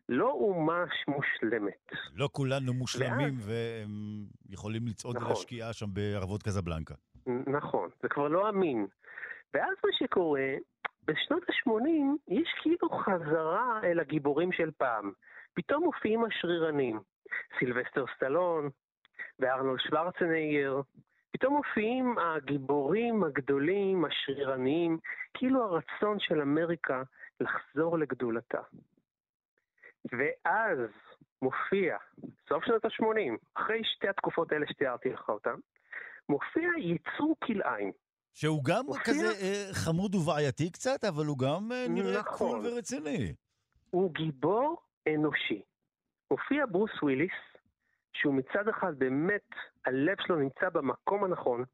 לא אומה מושלמת. לא כולנו מושלמים. והם יכולים לצעוד נכון. ולהשקיע שם בערבות קזבלנקה. נכון, זה כבר לא אמין. ואז מה שקורה, בשנות ה-80 יש כאילו חזרה אל הגיבורים של פעם. פתאום מופיעים השרירנים, סילבסטר סטלון וארנולד שוורצנגר, פתאום מופיעים הגיבורים הגדולים, השרירניים, כאילו הרצון של אמריקה לחזור לגדולתה. ואז מופיע, סוף שנות ה-80, אחרי שתי התקופות האלה שתיארתי לך אותן, מופיע יצור כלאיים. שהוא גם מופיע... כזה אה, חמוד ובעייתי קצת, אבל הוא גם אה, נראה נכון. קול ורציני. הוא גיבור אנושי. מופיע ברוס וויליס, שהוא מצד אחד באמת, הלב שלו נמצא במקום הנכון.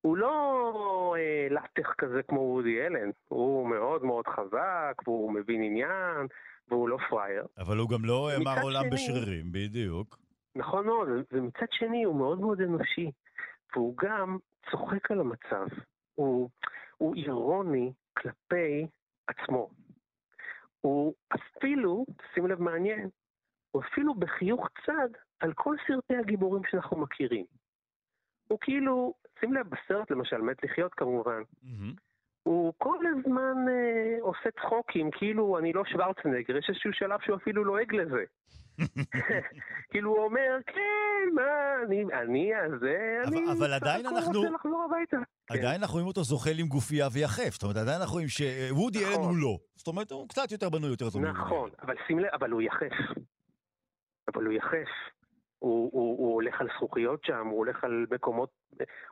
הוא לא אה, לטח כזה כמו וודי אלן, הוא מאוד מאוד חזק, והוא מבין עניין, והוא לא פראייר. אבל הוא גם לא אמר עולם שני, בשרירים, בדיוק. נכון מאוד, ומצד שני הוא מאוד מאוד אנושי, והוא גם צוחק על המצב. הוא, הוא אירוני כלפי עצמו. הוא אפילו, שים לב מעניין, הוא אפילו בחיוך צד על כל סרטי הגיבורים שאנחנו מכירים. הוא כאילו, שים לב בסרט למשל, מת לחיות כמובן, mm-hmm. הוא כל הזמן אה, עושה צחוקים, כאילו אני לא שוורצנגר, יש איזשהו שלב שהוא אפילו לועג לזה. כאילו הוא אומר, כן, מה, אני, אני הזה, אני... אבל עדיין אנחנו... רוצה לחזור הביתה. עדיין כן. אנחנו רואים אותו זוחל עם גופייה ויחף. זאת אומרת, עדיין אנחנו רואים שוודי אלן נכון. הוא לא. זאת אומרת, הוא קצת יותר בנוי, יותר טוב. נכון, אבל שים לב, אבל הוא יחף. אבל הוא יחף. הוא, הוא, הוא הולך על זכוכיות שם, הוא הולך על מקומות,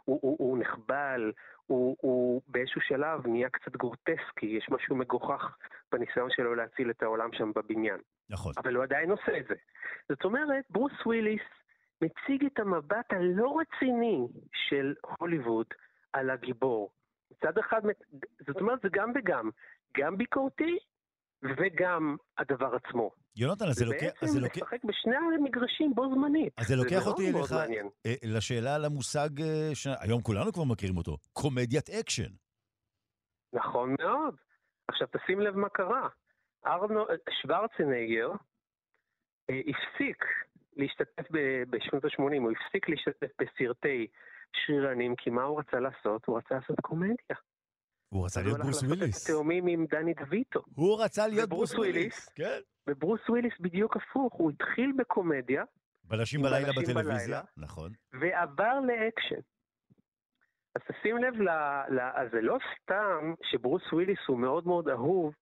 הוא, הוא, הוא נחבל, הוא, הוא באיזשהו שלב נהיה קצת גרוטסקי, יש משהו מגוחך בניסיון שלו להציל את העולם שם בבניין. נכון. אבל הוא עדיין עושה את זה. זאת אומרת, ברוס וויליס מציג את המבט הלא רציני של הוליווד על הגיבור. מצד אחד, זאת אומרת, זה גם וגם, גם ביקורתי וגם הדבר עצמו. יונתן, אז זה לוקח... זה בעצם לשחק בשני המגרשים בו זמנית. אז זה לוקח אותי אליך, אה, לשאלה על המושג, אה, שהיום כולנו כבר מכירים אותו, קומדיית אקשן. נכון מאוד. עכשיו תשים לב מה קרה. ארנולד שוורצנגר הפסיק להשתתף בשנות ה-80, הוא הפסיק להשתתף בסרטי שרירנים, כי מה הוא רצה לעשות? הוא רצה לעשות קומדיה. הוא רצה להיות ברוס וויליס. התאומים עם דני דויטו. הוא רצה להיות ברוס וויליס, כן. וברוס וויליס בדיוק הפוך, הוא התחיל בקומדיה. בלשים בלילה בטלוויזיה, נכון. ועבר לאקשן. אז תשים לב, ל, ל, אז זה לא סתם שברוס וויליס הוא מאוד מאוד אהוב,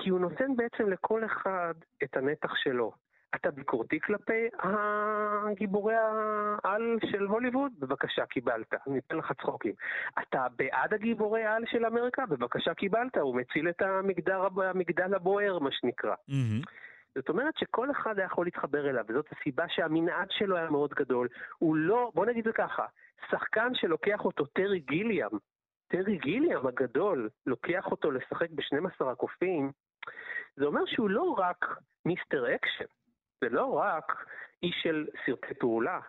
כי הוא נותן בעצם לכל אחד את הנתח שלו. אתה ביקורתי כלפי הגיבורי העל של הוליווד? בבקשה, קיבלת. ניתן לך צחוקים. אתה בעד הגיבורי העל של אמריקה? בבקשה, קיבלת. הוא מציל את המגדר, המגדל הבוער, מה שנקרא. Mm-hmm. זאת אומרת שכל אחד היה יכול להתחבר אליו, וזאת הסיבה שהמנעד שלו היה מאוד גדול. הוא לא, בוא נגיד זה ככה, שחקן שלוקח אותו טרי גיליאם, טרי גיליאם הגדול, לוקח אותו לשחק ב-12 הקופים, זה אומר שהוא לא רק Mister Action, זה לא רק איש של סרטי פעולה,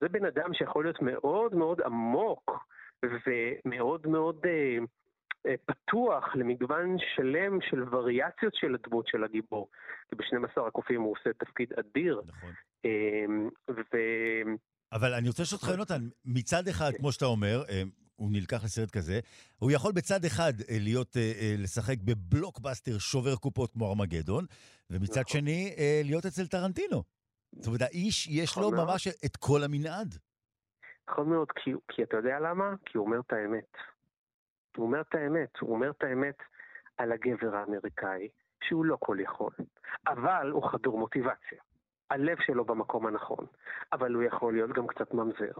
זה בן אדם שיכול להיות מאוד מאוד עמוק ומאוד מאוד אה, אה, פתוח למגוון שלם של וריאציות של הדמות של הגיבור. כי ב-12 הקופים הוא עושה תפקיד אדיר. נכון. אה, ו... אבל אני רוצה לשאול אותך, יונתן, מצד אחד, כמו שאתה אומר, אה, הוא נלקח לסרט כזה, הוא יכול בצד אחד אה, להיות, אה, לשחק בבלוקבאסטר שובר קופות כמו ארמגדון, ומצד נכון. שני, להיות אצל טרנטינו. זאת אומרת, האיש, יש לו נכון ממש את כל המנעד. נכון מאוד, כי, כי אתה יודע למה? כי הוא אומר את האמת. הוא אומר את האמת, הוא אומר את האמת על הגבר האמריקאי, שהוא לא כל יכול, אבל הוא חדור מוטיבציה. הלב שלו במקום הנכון, אבל הוא יכול להיות גם קצת ממזר.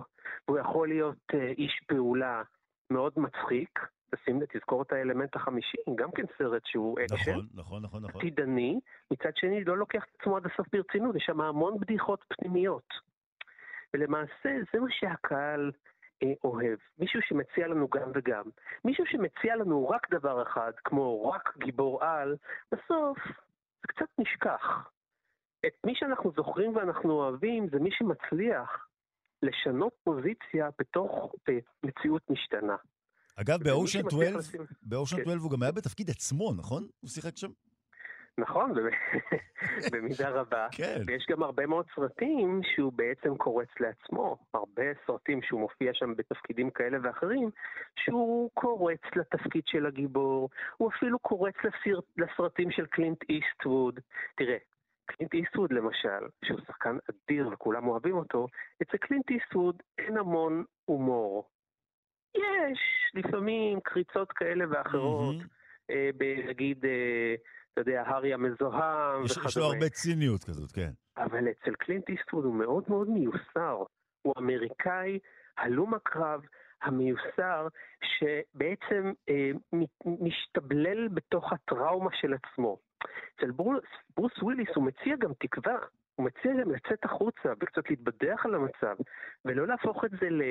הוא יכול להיות uh, איש פעולה מאוד מצחיק, תשים, תזכור את האלמנט החמישי, גם כן סרט שהוא אקשן. נכון, נכון, נכון, נכון. עתידני, מצד שני לא לוקח את עצמו עד הסוף ברצינות, יש שם המון בדיחות פנימיות. ולמעשה זה מה שהקהל אה, אוהב. מישהו שמציע לנו גם וגם. מישהו שמציע לנו רק דבר אחד, כמו רק גיבור על, בסוף זה קצת נשכח. את מי שאנחנו זוכרים ואנחנו אוהבים זה מי שמצליח לשנות פוזיציה בתוך מציאות משתנה. אגב, באושן 12, לשים... באושן 12 כן. הוא גם היה בתפקיד עצמו, נכון? הוא שיחק שם? נכון, במידה רבה. כן. ויש גם הרבה מאוד סרטים שהוא בעצם קורץ לעצמו. הרבה סרטים שהוא מופיע שם בתפקידים כאלה ואחרים, שהוא קורץ לתפקיד של הגיבור, הוא אפילו קורץ לסרט, לסרטים של קלינט איסטווד. תראה, קלינט איסטווד למשל, שהוא שחקן אדיר וכולם אוהבים אותו, אצל קלינט איסטווד אין המון הומור. יש לפעמים קריצות כאלה ואחרות, mm-hmm. אה, אה, אתה יודע, הארי המזוהם וכדומה. יש לו הרבה ציניות כזאת, כן. אבל אצל קלינט איסטווד הוא מאוד מאוד מיוסר. האמריקאי, הלום הקרב, המיוסר, שבעצם אה, משתבלל בתוך הטראומה של עצמו. אצל ברוס, ברוס וויליס הוא מציע גם תקווה, הוא מציע גם לצאת החוצה וקצת להתבדח על המצב, ולא להפוך את זה ל...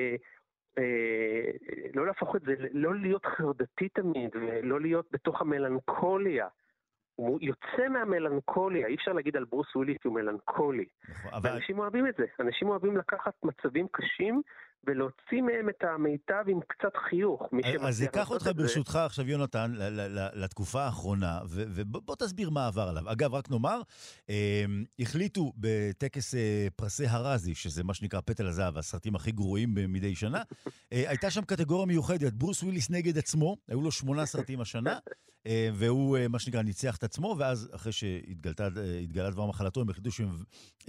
אה, לא להפוך את זה, לא להיות חרדתי תמיד, ולא להיות בתוך המלנכוליה. הוא יוצא מהמלנכוליה, אי אפשר להגיד על ברוס וויליס שהוא מלנכולי. נכון, אבל... ואנשים אוהבים את זה, אנשים אוהבים לקחת מצבים קשים ולהוציא מהם את המיטב עם קצת חיוך. אז אקח אותך ברשותך עכשיו, יונתן, לתקופה האחרונה, ובוא תסביר מה עבר עליו. אגב, רק נאמר, אמ, החליטו בטקס אה, פרסי הרזי, שזה מה שנקרא פטל הזהב, הסרטים הכי גרועים מדי שנה, אה, הייתה שם קטגוריה מיוחדת, ברוס וויליס נגד עצמו, היו לו שמונה סרטים השנה, אה, והוא, מה שנקרא, ניצח את עצמו, ואז אחרי שהתגלה דבר מחלתו, הם החליטו שהם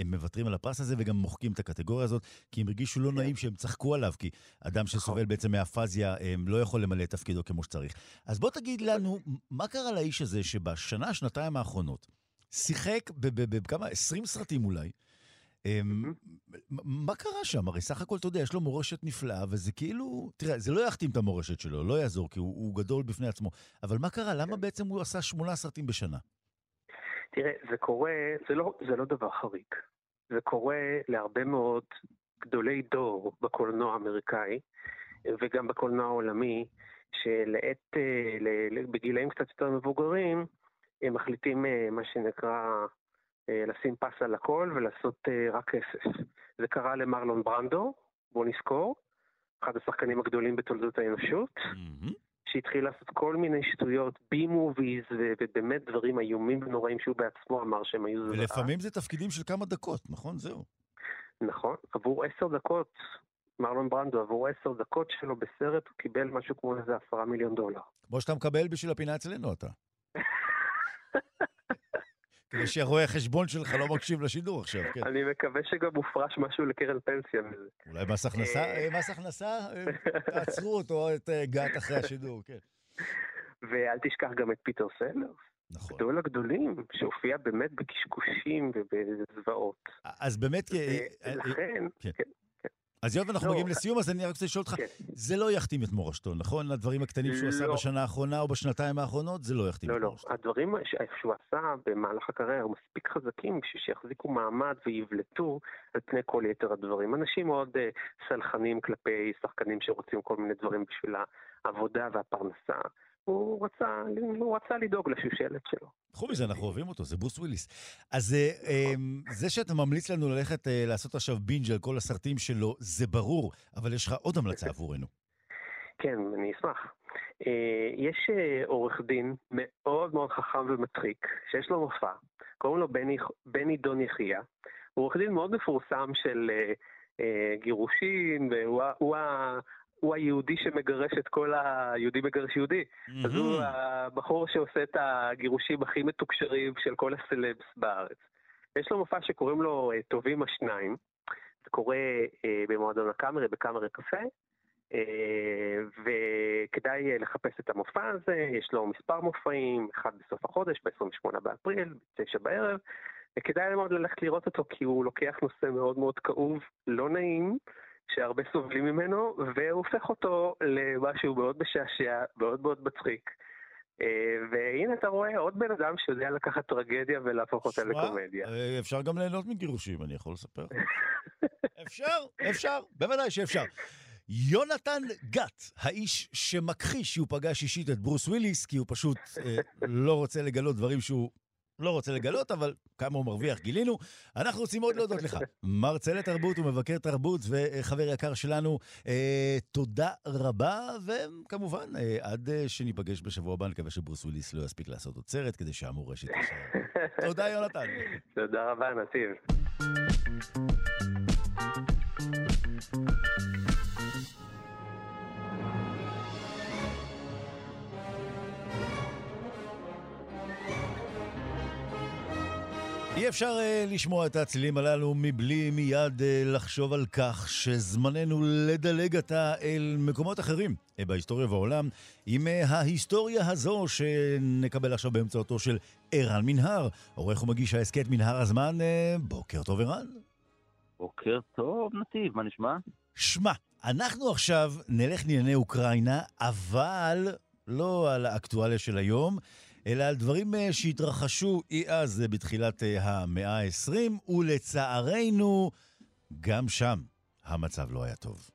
מוותרים על הפרס הזה וגם מוחקים את הקטגוריה הזאת, כי הם הרגישו לא נעים שהם צחקו עליו, כי אדם נכון. שסובל בעצם מאפזיה לא יכול למלא את תפקידו כמו שצריך. אז בוא תגיד לנו, מה קרה לאיש הזה שבשנה, שנתיים האחרונות, שיחק בכמה, 20 סרטים אולי, מה קרה שם? הרי סך הכל, אתה יודע, יש לו מורשת נפלאה, וזה כאילו... תראה, זה לא יכתים את המורשת שלו, לא יעזור, כי הוא, הוא גדול בפני עצמו. אבל מה קרה? למה כן. בעצם הוא עשה שמונה סרטים בשנה? תראה, זה קורה, זה לא, זה לא דבר חריג. זה קורה להרבה מאוד גדולי דור בקולנוע האמריקאי וגם בקולנוע העולמי, שלעת, אה, בגילאים קצת יותר מבוגרים, הם מחליטים אה, מה שנקרא לשים פס על הכל ולעשות רק כסף. זה קרה למרלון ברנדו, בואו נזכור, אחד השחקנים הגדולים בתולדות האנושות, mm-hmm. שהתחיל לעשות כל מיני שטויות, בי מוביז, ובאמת דברים איומים ונוראים שהוא בעצמו אמר שהם היו... ולפעמים זה תפקידים של כמה דקות, נכון? זהו. נכון, עבור עשר דקות, מרלון ברנדו, עבור עשר דקות שלו בסרט הוא קיבל משהו כמו איזה עשרה מיליון דולר. כמו שאתה מקבל בשביל הפינה אצלנו אתה. כדי שהרואה החשבון שלך לא מקשיב לשידור עכשיו, כן. אני מקווה שגם מופרש משהו לקרן פנסיה מזה. אולי מס הכנסה, אה, אה, מס הכנסה, אה, תעצרו אותו, את גת אחרי השידור, כן. ואל תשכח גם את פיטר סלרס. נכון. גדול הגדולים, שהופיע באמת בקשקושים ובזוועות. אז באמת... לכן, כן. כן. אז היות ואנחנו לא, מגיעים לסיום, אז אני רק רוצה לשאול אותך, כן. זה לא יכתים את מורשתו, נכון? הדברים הקטנים שהוא לא. עשה בשנה האחרונה או בשנתיים האחרונות, זה לא יכתים לא, את לא. מורשתו. לא, לא. הדברים שהוא עשה במהלך הקריירה הם מספיק חזקים בשביל שיחזיקו מעמד ויבלטו על פני כל יתר הדברים. אנשים מאוד uh, סלחנים כלפי שחקנים שרוצים כל מיני דברים בשביל העבודה והפרנסה. הוא רצה, הוא רצה לדאוג לשושלת שלו. חוץ מזה, אנחנו אוהבים אותו, זה ברוס וויליס. אז אה, אמ, זה שאתה ממליץ לנו ללכת אה, לעשות עכשיו בינג' על כל הסרטים שלו, זה ברור, אבל יש לך עוד המלצה עבורנו. כן, אני אשמח. אה, יש עורך דין מאוד מאוד חכם ומצחיק, שיש לו מופע, קוראים לו בני, בני דון יחיא. הוא עורך דין מאוד מפורסם של גירושין, והוא הוא היהודי שמגרש את כל היהודי מגרש יהודי. Mm-hmm. אז הוא הבחור שעושה את הגירושים הכי מתוקשרים של כל הסלבס בארץ. יש לו מופע שקוראים לו אה, טובים השניים. זה קורה אה, במועדון הקאמרי, בקאמרי קפה. אה, וכדאי אה, לחפש את המופע הזה, יש לו מספר מופעים, אחד בסוף החודש, ב-28 באפריל, ב-9 בערב, וכדאי מאוד ללכת לראות אותו כי הוא לוקח נושא מאוד מאוד כאוב, לא נעים, שהרבה סובלים ממנו, והוא הופך אותו למשהו מאוד משעשע, מאוד מאוד מצחיק. אה, והנה אתה רואה עוד בן אדם שיודע לקחת טרגדיה ולהפוך אותה לקומדיה. אה, אפשר גם ליהנות מגירושים, אני יכול לספר. אפשר, אפשר, בוודאי שאפשר. יונתן גת, האיש שמכחיש שהוא פגש אישית את ברוס וויליס, כי הוא פשוט אה, לא רוצה לגלות דברים שהוא לא רוצה לגלות, אבל כמה הוא מרוויח גילינו. אנחנו רוצים מאוד להודות לך. מרצה לתרבות ומבקר תרבות וחבר יקר שלנו, אה, תודה רבה, וכמובן, אה, עד אה, שניפגש בשבוע הבא, נקווה שברוס וויליס לא יספיק לעשות עוד סרט כדי שהמורשת תישאר. תודה, יונתן. תודה רבה, נתיב. אי אפשר uh, לשמוע את הצלילים הללו מבלי מיד uh, לחשוב על כך שזמננו לדלג עתה אל מקומות אחרים uh, בהיסטוריה ובעולם עם uh, ההיסטוריה הזו שנקבל עכשיו באמצעותו של ערן מנהר, עורך ומגיש ההסכת מנהר הזמן. Uh, בוקר טוב ערן. בוקר טוב נתיב, מה נשמע? שמע, אנחנו עכשיו נלך לענייני אוקראינה, אבל לא על האקטואליה של היום. אלא על דברים אה, שהתרחשו אי אז אה, בתחילת אה, המאה ה-20, ולצערנו, גם שם המצב לא היה טוב.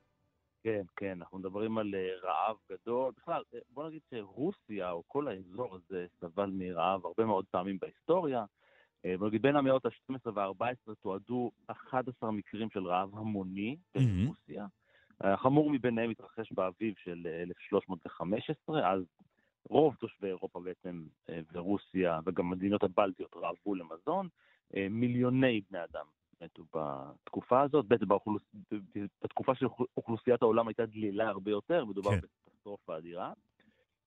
כן, כן, אנחנו מדברים על רעב גדול. בכלל, בוא נגיד שרוסיה, או כל האזור הזה, סבל מרעב הרבה מאוד פעמים בהיסטוריה. בוא נגיד, בין המאות ה-12 וה-14 תועדו 11 מקרים של רעב המוני ברוסיה. החמור מביניהם התרחש באביב של 1315, אז רוב תושבי אירופה בעצם אה, ורוסיה וגם מדינות הבלטיות רעבו למזון, אה, מיליוני בני אדם מתו בתקופה הזאת, בעצם באוכלוס... בתקופה שאוכלוסיית העולם הייתה דלילה הרבה יותר, מדובר כן. בקטסטרופה אדירה.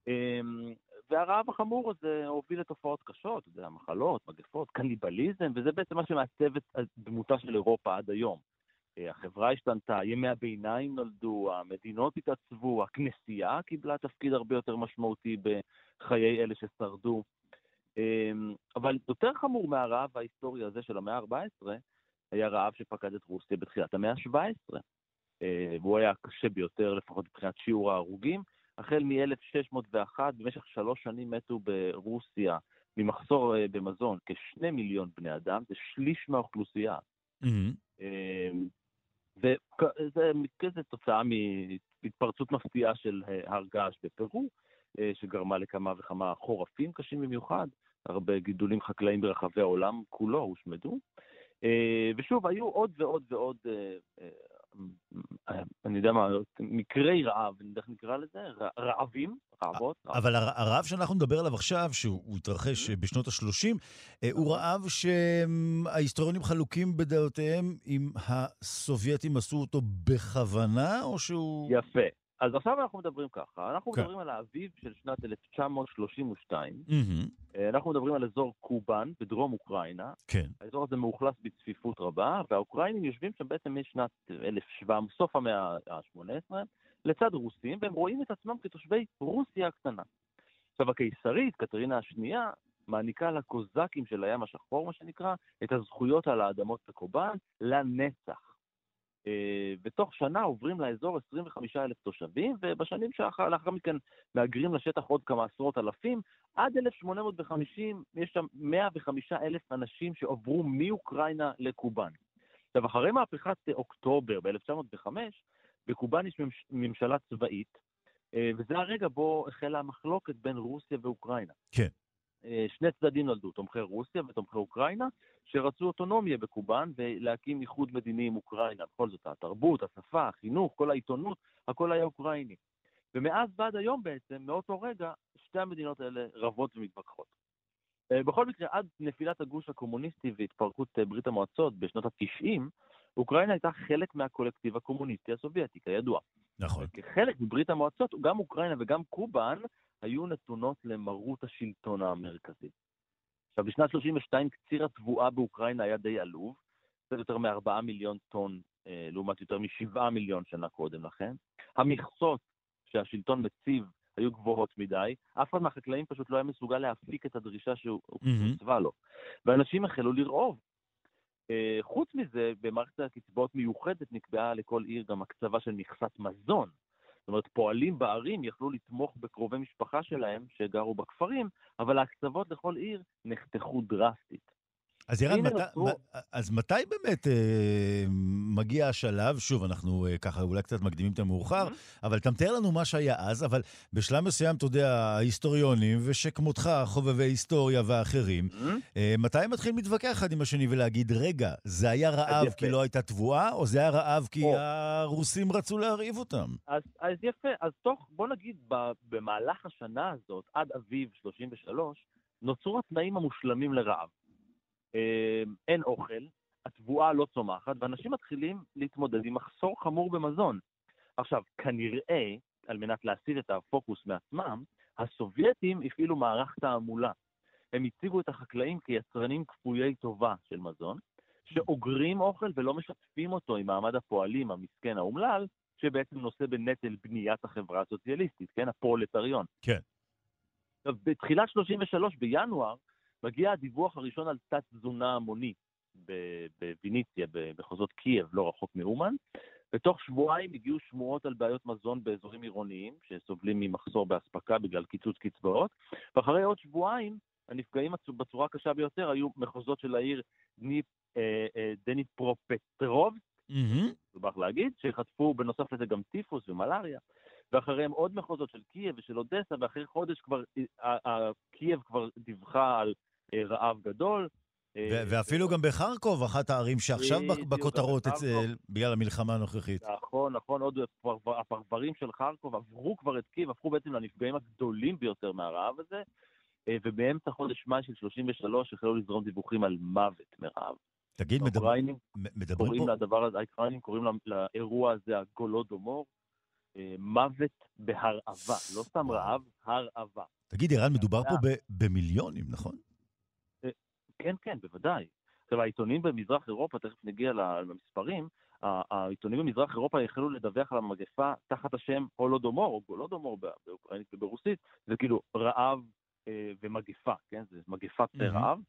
אמ, והרעב החמור הזה הוביל לתופעות קשות, אתה יודע, מחלות, מגפות, קניבליזם, וזה בעצם מה שמעצב את דמותה של אירופה עד היום. אה, החברה השתנתה, ימי הביניים נולדו, המדינות התעצבו, הכנסייה קיבלה תפקיד הרבה יותר משמעותי בחיי אלה ששרדו. אמ, אבל יותר חמור מהרעב ההיסטורי הזה של המאה ה-14, היה רעב שפקד את רוסיה בתחילת המאה ה-17. אה, והוא היה קשה ביותר, לפחות מבחינת שיעור ההרוגים. החל מ-1601, במשך שלוש שנים מתו ברוסיה ממחסור אה, במזון כשני מיליון בני אדם, זה שליש מהאוכלוסייה. Mm-hmm. וזה כזה תוצאה מהתפרצות מפתיעה של אה, הר געש בפרו, אה, שגרמה לכמה וכמה חורפים קשים במיוחד, הרבה גידולים חקלאיים ברחבי העולם כולו הושמדו. אה, ושוב, היו עוד ועוד ועוד אני יודע מה, מקרי רעב, איך נקרא לזה? רעבים, רעבות. אבל הרעב שאנחנו נדבר עליו עכשיו, שהוא התרחש בשנות ה-30, הוא רעב שההיסטוריונים חלוקים בדעותיהם אם הסובייטים עשו אותו בכוונה, או שהוא... יפה. אז עכשיו אנחנו מדברים ככה, אנחנו כן. מדברים על האביב של שנת 1932, mm-hmm. אנחנו מדברים על אזור קובאן בדרום אוקראינה, כן. האזור הזה מאוכלס בצפיפות רבה, והאוקראינים יושבים שם בעצם משנת 1700, סוף המאה ה-18, לצד רוסים, והם רואים את עצמם כתושבי רוסיה הקטנה. עכשיו הקיסרית, קטרינה השנייה, מעניקה לקוזקים של הים השחור, מה שנקרא, את הזכויות על האדמות בקובאן לנצח. אה, בתוך שנה עוברים לאזור 25 אלף תושבים, ובשנים שלאחר מכן מהגרים לשטח עוד כמה עשרות אלפים. עד 1850 יש שם 105 אלף אנשים שעברו מאוקראינה לקובאן. עכשיו, אחרי מהפכת אוקטובר ב-1905, בקובאן יש ממשלה צבאית, אה, וזה הרגע בו החלה המחלוקת בין רוסיה ואוקראינה. כן. אה, שני צדדים נולדו, תומכי רוסיה ותומכי אוקראינה, שרצו אוטונומיה בקובאן ולהקים איחוד מדיני עם אוקראינה. בכל זאת, התרבות, השפה, החינוך, כל העיתונות, הכל היה אוקראיני. ומאז ועד היום בעצם, מאותו רגע, שתי המדינות האלה רבות ומתווכחות. אה, בכל מקרה, עד נפילת הגוש הקומוניסטי והתפרקות אה, ברית המועצות בשנות ה-90, אוקראינה הייתה חלק מהקולקטיב הקומוניסטי הסובייטי, כידוע. נכון. כחלק מברית המועצות, גם אוקראינה וגם קובאן היו נתונות למרות השלטון המרכזי. עכשיו, בשנת 32 קציר התבואה באוקראינה היה די עלוב, קצת יותר מ-4 מיליון טון, אה, לעומת יותר מ-7 מיליון שנה קודם לכן. המכסות שהשלטון מציב היו גבוהות מדי, אף אחד מהחקלאים פשוט לא היה מסוגל להפיק את הדרישה שהוא הוצבה לו. ואנשים החלו לרעוב. אה, חוץ מזה, במערכת הקצבאות מיוחדת נקבעה לכל עיר גם הקצבה של מכסת מזון. זאת אומרת, פועלים בערים יכלו לתמוך בקרובי משפחה שלהם שגרו בכפרים, אבל ההקצבות לכל עיר נחתכו דרסטית. אז ירן, מת... נוצרו... אז מתי באמת אה, מגיע השלב, שוב, אנחנו אה, ככה אולי קצת מקדימים את המאוחר, mm-hmm. אבל אתה מתאר לנו מה שהיה אז, אבל בשלב מסוים, אתה יודע, ההיסטוריונים, ושכמותך, חובבי היסטוריה ואחרים, mm-hmm. אה, מתי הם מתחילים להתווכח אחד עם השני ולהגיד, רגע, זה היה רעב כי לא הייתה תבואה, או זה היה רעב כי או. הרוסים רצו להרעיב אותם? אז, אז יפה, אז תוך, בוא נגיד, במהלך השנה הזאת, עד אביב 33, נוצרו התנאים המושלמים לרעב. אמ, אין אוכל, התבואה לא צומחת, ואנשים מתחילים להתמודד עם מחסור חמור במזון. עכשיו, כנראה, על מנת להסיט את הפוקוס מעצמם, הסובייטים הפעילו מערך תעמולה. הם הציגו את החקלאים כיצרנים כפויי טובה של מזון, שאוגרים אוכל ולא משתפים אותו עם מעמד הפועלים המסכן האומלל, שבעצם נושא בנטל בניית החברה הסוציאליסטית, כן? הפרולטריון. כן. עכשיו, בתחילת 33, בינואר, מגיע הדיווח הראשון על תת-תזונה המוני בוויניציה, במחוזות קייב, לא רחוק מאומן. בתוך שבועיים הגיעו שמועות על בעיות מזון באזורים עירוניים, שסובלים ממחסור באספקה בגלל קיצוץ קצבאות, ואחרי עוד שבועיים, הנפגעים בצורה הקשה ביותר היו מחוזות של העיר אה, אה, דניפרופטרובסק, mm-hmm. להגיד, שחטפו בנוסף לזה גם טיפוס ומלאריה. ואחריהם עוד מחוזות של קייב ושל אודסה, ואחרי חודש כבר, אה, קייב כבר דיווחה על אה, רעב גדול. אה, ואפילו גם בחרקוב, אחת הערים שעכשיו בכותרות אצל, בגלל המלחמה הנוכחית. נכון, נכון, עוד הפרברים של חרקוב עברו כבר את קייב, הפכו בעצם לנפגעים הגדולים ביותר מהרעב הזה, ובאמצע חודש מאי של 33 החלו לזרום דיווחים על מוות מרעב. תגיד, מדברים פה... קוראים לדבר הזה, האוקראינים קוראים לאירוע הזה הגולודומור, מוות בהרעבה, לא סתם רעב, הרעבה. תגיד, ערן, מדובר פה במיליונים, נכון? אה, כן, כן, בוודאי. עכשיו, העיתונים במזרח אירופה, תכף נגיע למספרים, העיתונים במזרח אירופה החלו לדווח על המגפה תחת השם הולודומור, או גולודומור באוקראינית וברוסית, זה כאילו רעב אה, ומגפה, כן? זה מגפת רעב.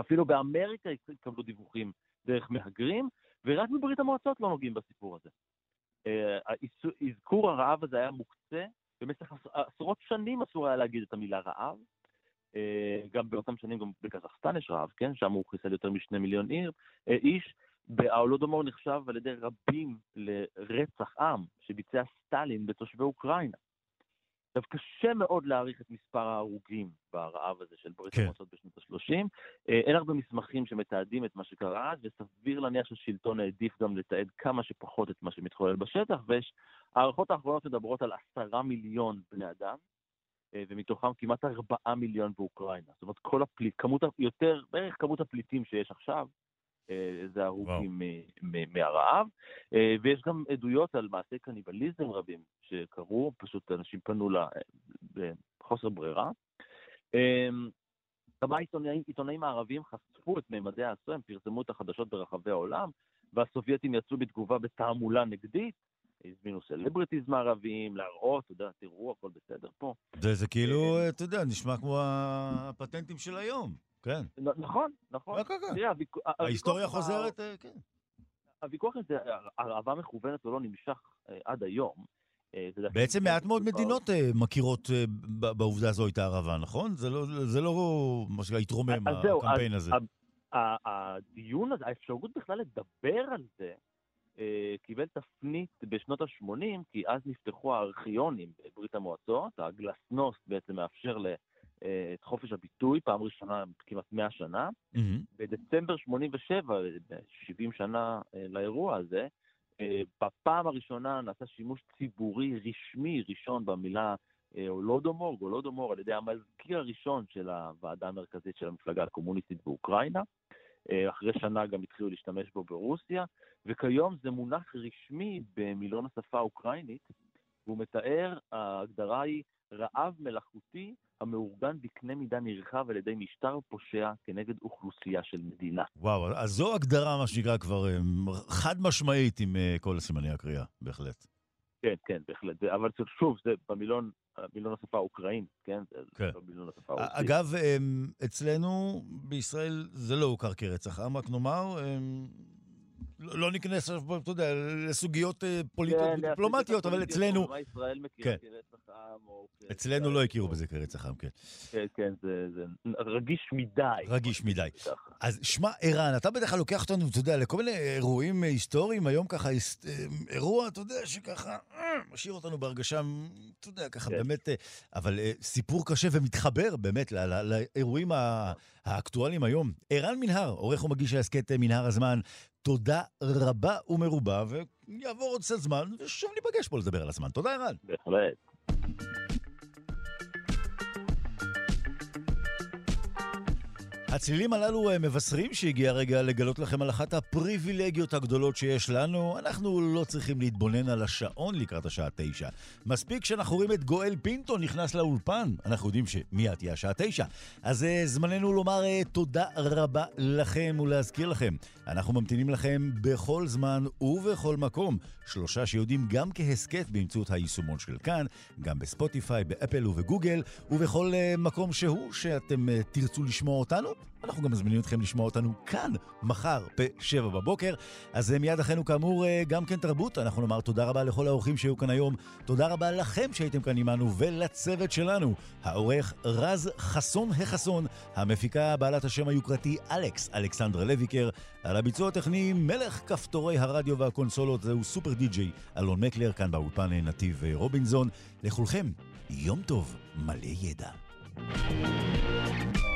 אפילו באמריקה התקבלו דיווחים דרך מהגרים, ורק בברית המועצות לא נוגעים בסיפור הזה. אה, אזכור הרעב הזה היה מוקצה, במשך עשרות שנים אסור היה להגיד את המילה רעב. אה, גם באותם שנים, גם בקזחסטן יש רעב, כן? שם הוא חיסל יותר משני מיליון עיר, אה, איש. וההולודומור נחשב על ידי רבים לרצח עם שביצע סטלין בתושבי אוקראינה. עכשיו, קשה מאוד להעריך את מספר ההרוגים ברעב הזה של ברית כן. המועצות בשנות ה-30. אה, אין הרבה מסמכים שמתעדים את מה שקרה אז, וסביר להניח שהשלטון העדיף גם לתעד כמה שפחות את מה שמתחולל בשטח, ויש... הערכות האחרונות מדברות על עשרה מיליון בני אדם, אה, ומתוכם כמעט ארבעה מיליון באוקראינה. זאת אומרת, כל הפליט, כמות, יותר, בערך כמות הפליטים שיש עכשיו, זה הרוגים מהרעב. אה, ויש גם עדויות על מעשי קניבליזם רבים שקרו, פשוט אנשים פנו בחוסר ברירה. כמה עיתונאים, עיתונאים הערבים חשפו את ממדי האסון, הם פרסמו את החדשות ברחבי העולם, והסובייטים יצאו בתגובה בתעמולה נגדית, הזמינו סלבריטיז מערביים, להראות, אתה יודע, תראו, הכל בסדר פה. זה, זה כאילו, אתה יודע, נשמע כמו הפטנטים של היום. כן. נכון, נכון. כן, כן. ההיסטוריה חוזרת, אה, כן. הוויכוח הזה, הרעבה מכוונת או לא, נמשך אה, עד היום. אה, בעצם מעט מאוד מדינות מכירות בעובדה הזו את הערבה, נכון? זה לא, לא מה שנקרא התרומם, הקמפיין הזה. הדיון הזה, האפשרות בכלל לדבר על זה, קיבל תפנית בשנות ה-80, כי אז נפתחו הארכיונים בברית המועצות, הגלסנוסט בעצם מאפשר אה, את חופש הביטוי, פעם ראשונה כמעט 100 שנה. Mm-hmm. בדצמבר 87, 70 שנה אה, לאירוע הזה, אה, בפעם הראשונה נעשה שימוש ציבורי רשמי ראשון במילה הולודומור, גולודומור, על ידי המזכיר הראשון של הוועדה המרכזית של המפלגה הקומוניסטית באוקראינה. אחרי שנה גם התחילו להשתמש בו ברוסיה, וכיום זה מונח רשמי במילון השפה האוקראינית, והוא מתאר, ההגדרה היא רעב מלאכותי המאורגן בקנה מידה נרחב על ידי משטר פושע כנגד אוכלוסייה של מדינה. וואו, אז זו הגדרה, מה שנקרא, כבר אה, חד משמעית עם אה, כל סימני הקריאה, בהחלט. כן, כן, בהחלט. אבל שוב, זה במילון, במילון השפה האוקראינית, כן? כן. זה במילון השפה האוקראינית. אגב, אה, אצלנו בישראל זה לא הוכר כרצח עם, רק נאמר, לא, ניכנס, אתה יודע, לסוגיות אה, פוליטיות כן, ודיפלומטיות, אבל אצלנו... מה ישראל מכירה כן. כרצח עם, או... אצלנו לא הכירו בזה כרצח עם, כן. כן, כן, זה רגיש מדי. רגיש מדי. אז שמע, ערן, אתה בדרך כלל לוקח אותנו, אתה יודע, לכל מיני אירועים היסטוריים, היום ככה, אה, אירוע, אתה יודע, שככה אה, משאיר אותנו בהרגשה, אתה יודע, ככה כן. באמת, אבל סיפור קשה ומתחבר באמת לאירועים האקטואליים היום. ערן מנהר, עורך ומגיש ההסכת מנהר הזמן, תודה רבה ומרובה, ויעבור עוד קצת זמן, ושוב ניפגש פה לדבר על הזמן. תודה, ערן. בהחלט. הצלילים הללו אה, מבשרים שהגיע הרגע לגלות לכם על אחת הפריבילגיות הגדולות שיש לנו. אנחנו לא צריכים להתבונן על השעון לקראת השעה תשע. מספיק שאנחנו רואים את גואל פינטו נכנס לאולפן, אנחנו יודעים שמיד תהיה השעה תשע. אז uh, זמננו לומר uh, תודה רבה לכם ולהזכיר לכם. אנחנו ממתינים לכם בכל זמן ובכל מקום. שלושה שיודעים גם כהסכת באמצעות היישומון של כאן, גם בספוטיפיי, באפל ובגוגל, ובכל uh, מקום שהוא שאתם uh, תרצו לשמוע אותנו. אנחנו גם מזמינים אתכם לשמוע אותנו כאן, מחר, ב-7 בבוקר. אז אה, מיד אחינו, כאמור, אה, גם כן תרבות. אנחנו נאמר תודה רבה לכל האורחים שהיו כאן היום. תודה רבה לכם שהייתם כאן עמנו ולצוות שלנו. העורך רז חסון החסון, המפיקה בעלת השם היוקרתי אלכס, אלכסנדרה לויקר. על הביצוע הטכני, מלך כפתורי הרדיו והקונסולות, זהו סופר די-ג'יי, אלון מקלר, כאן באולפן נתיב רובינזון. לכולכם, יום טוב, מלא ידע. thank you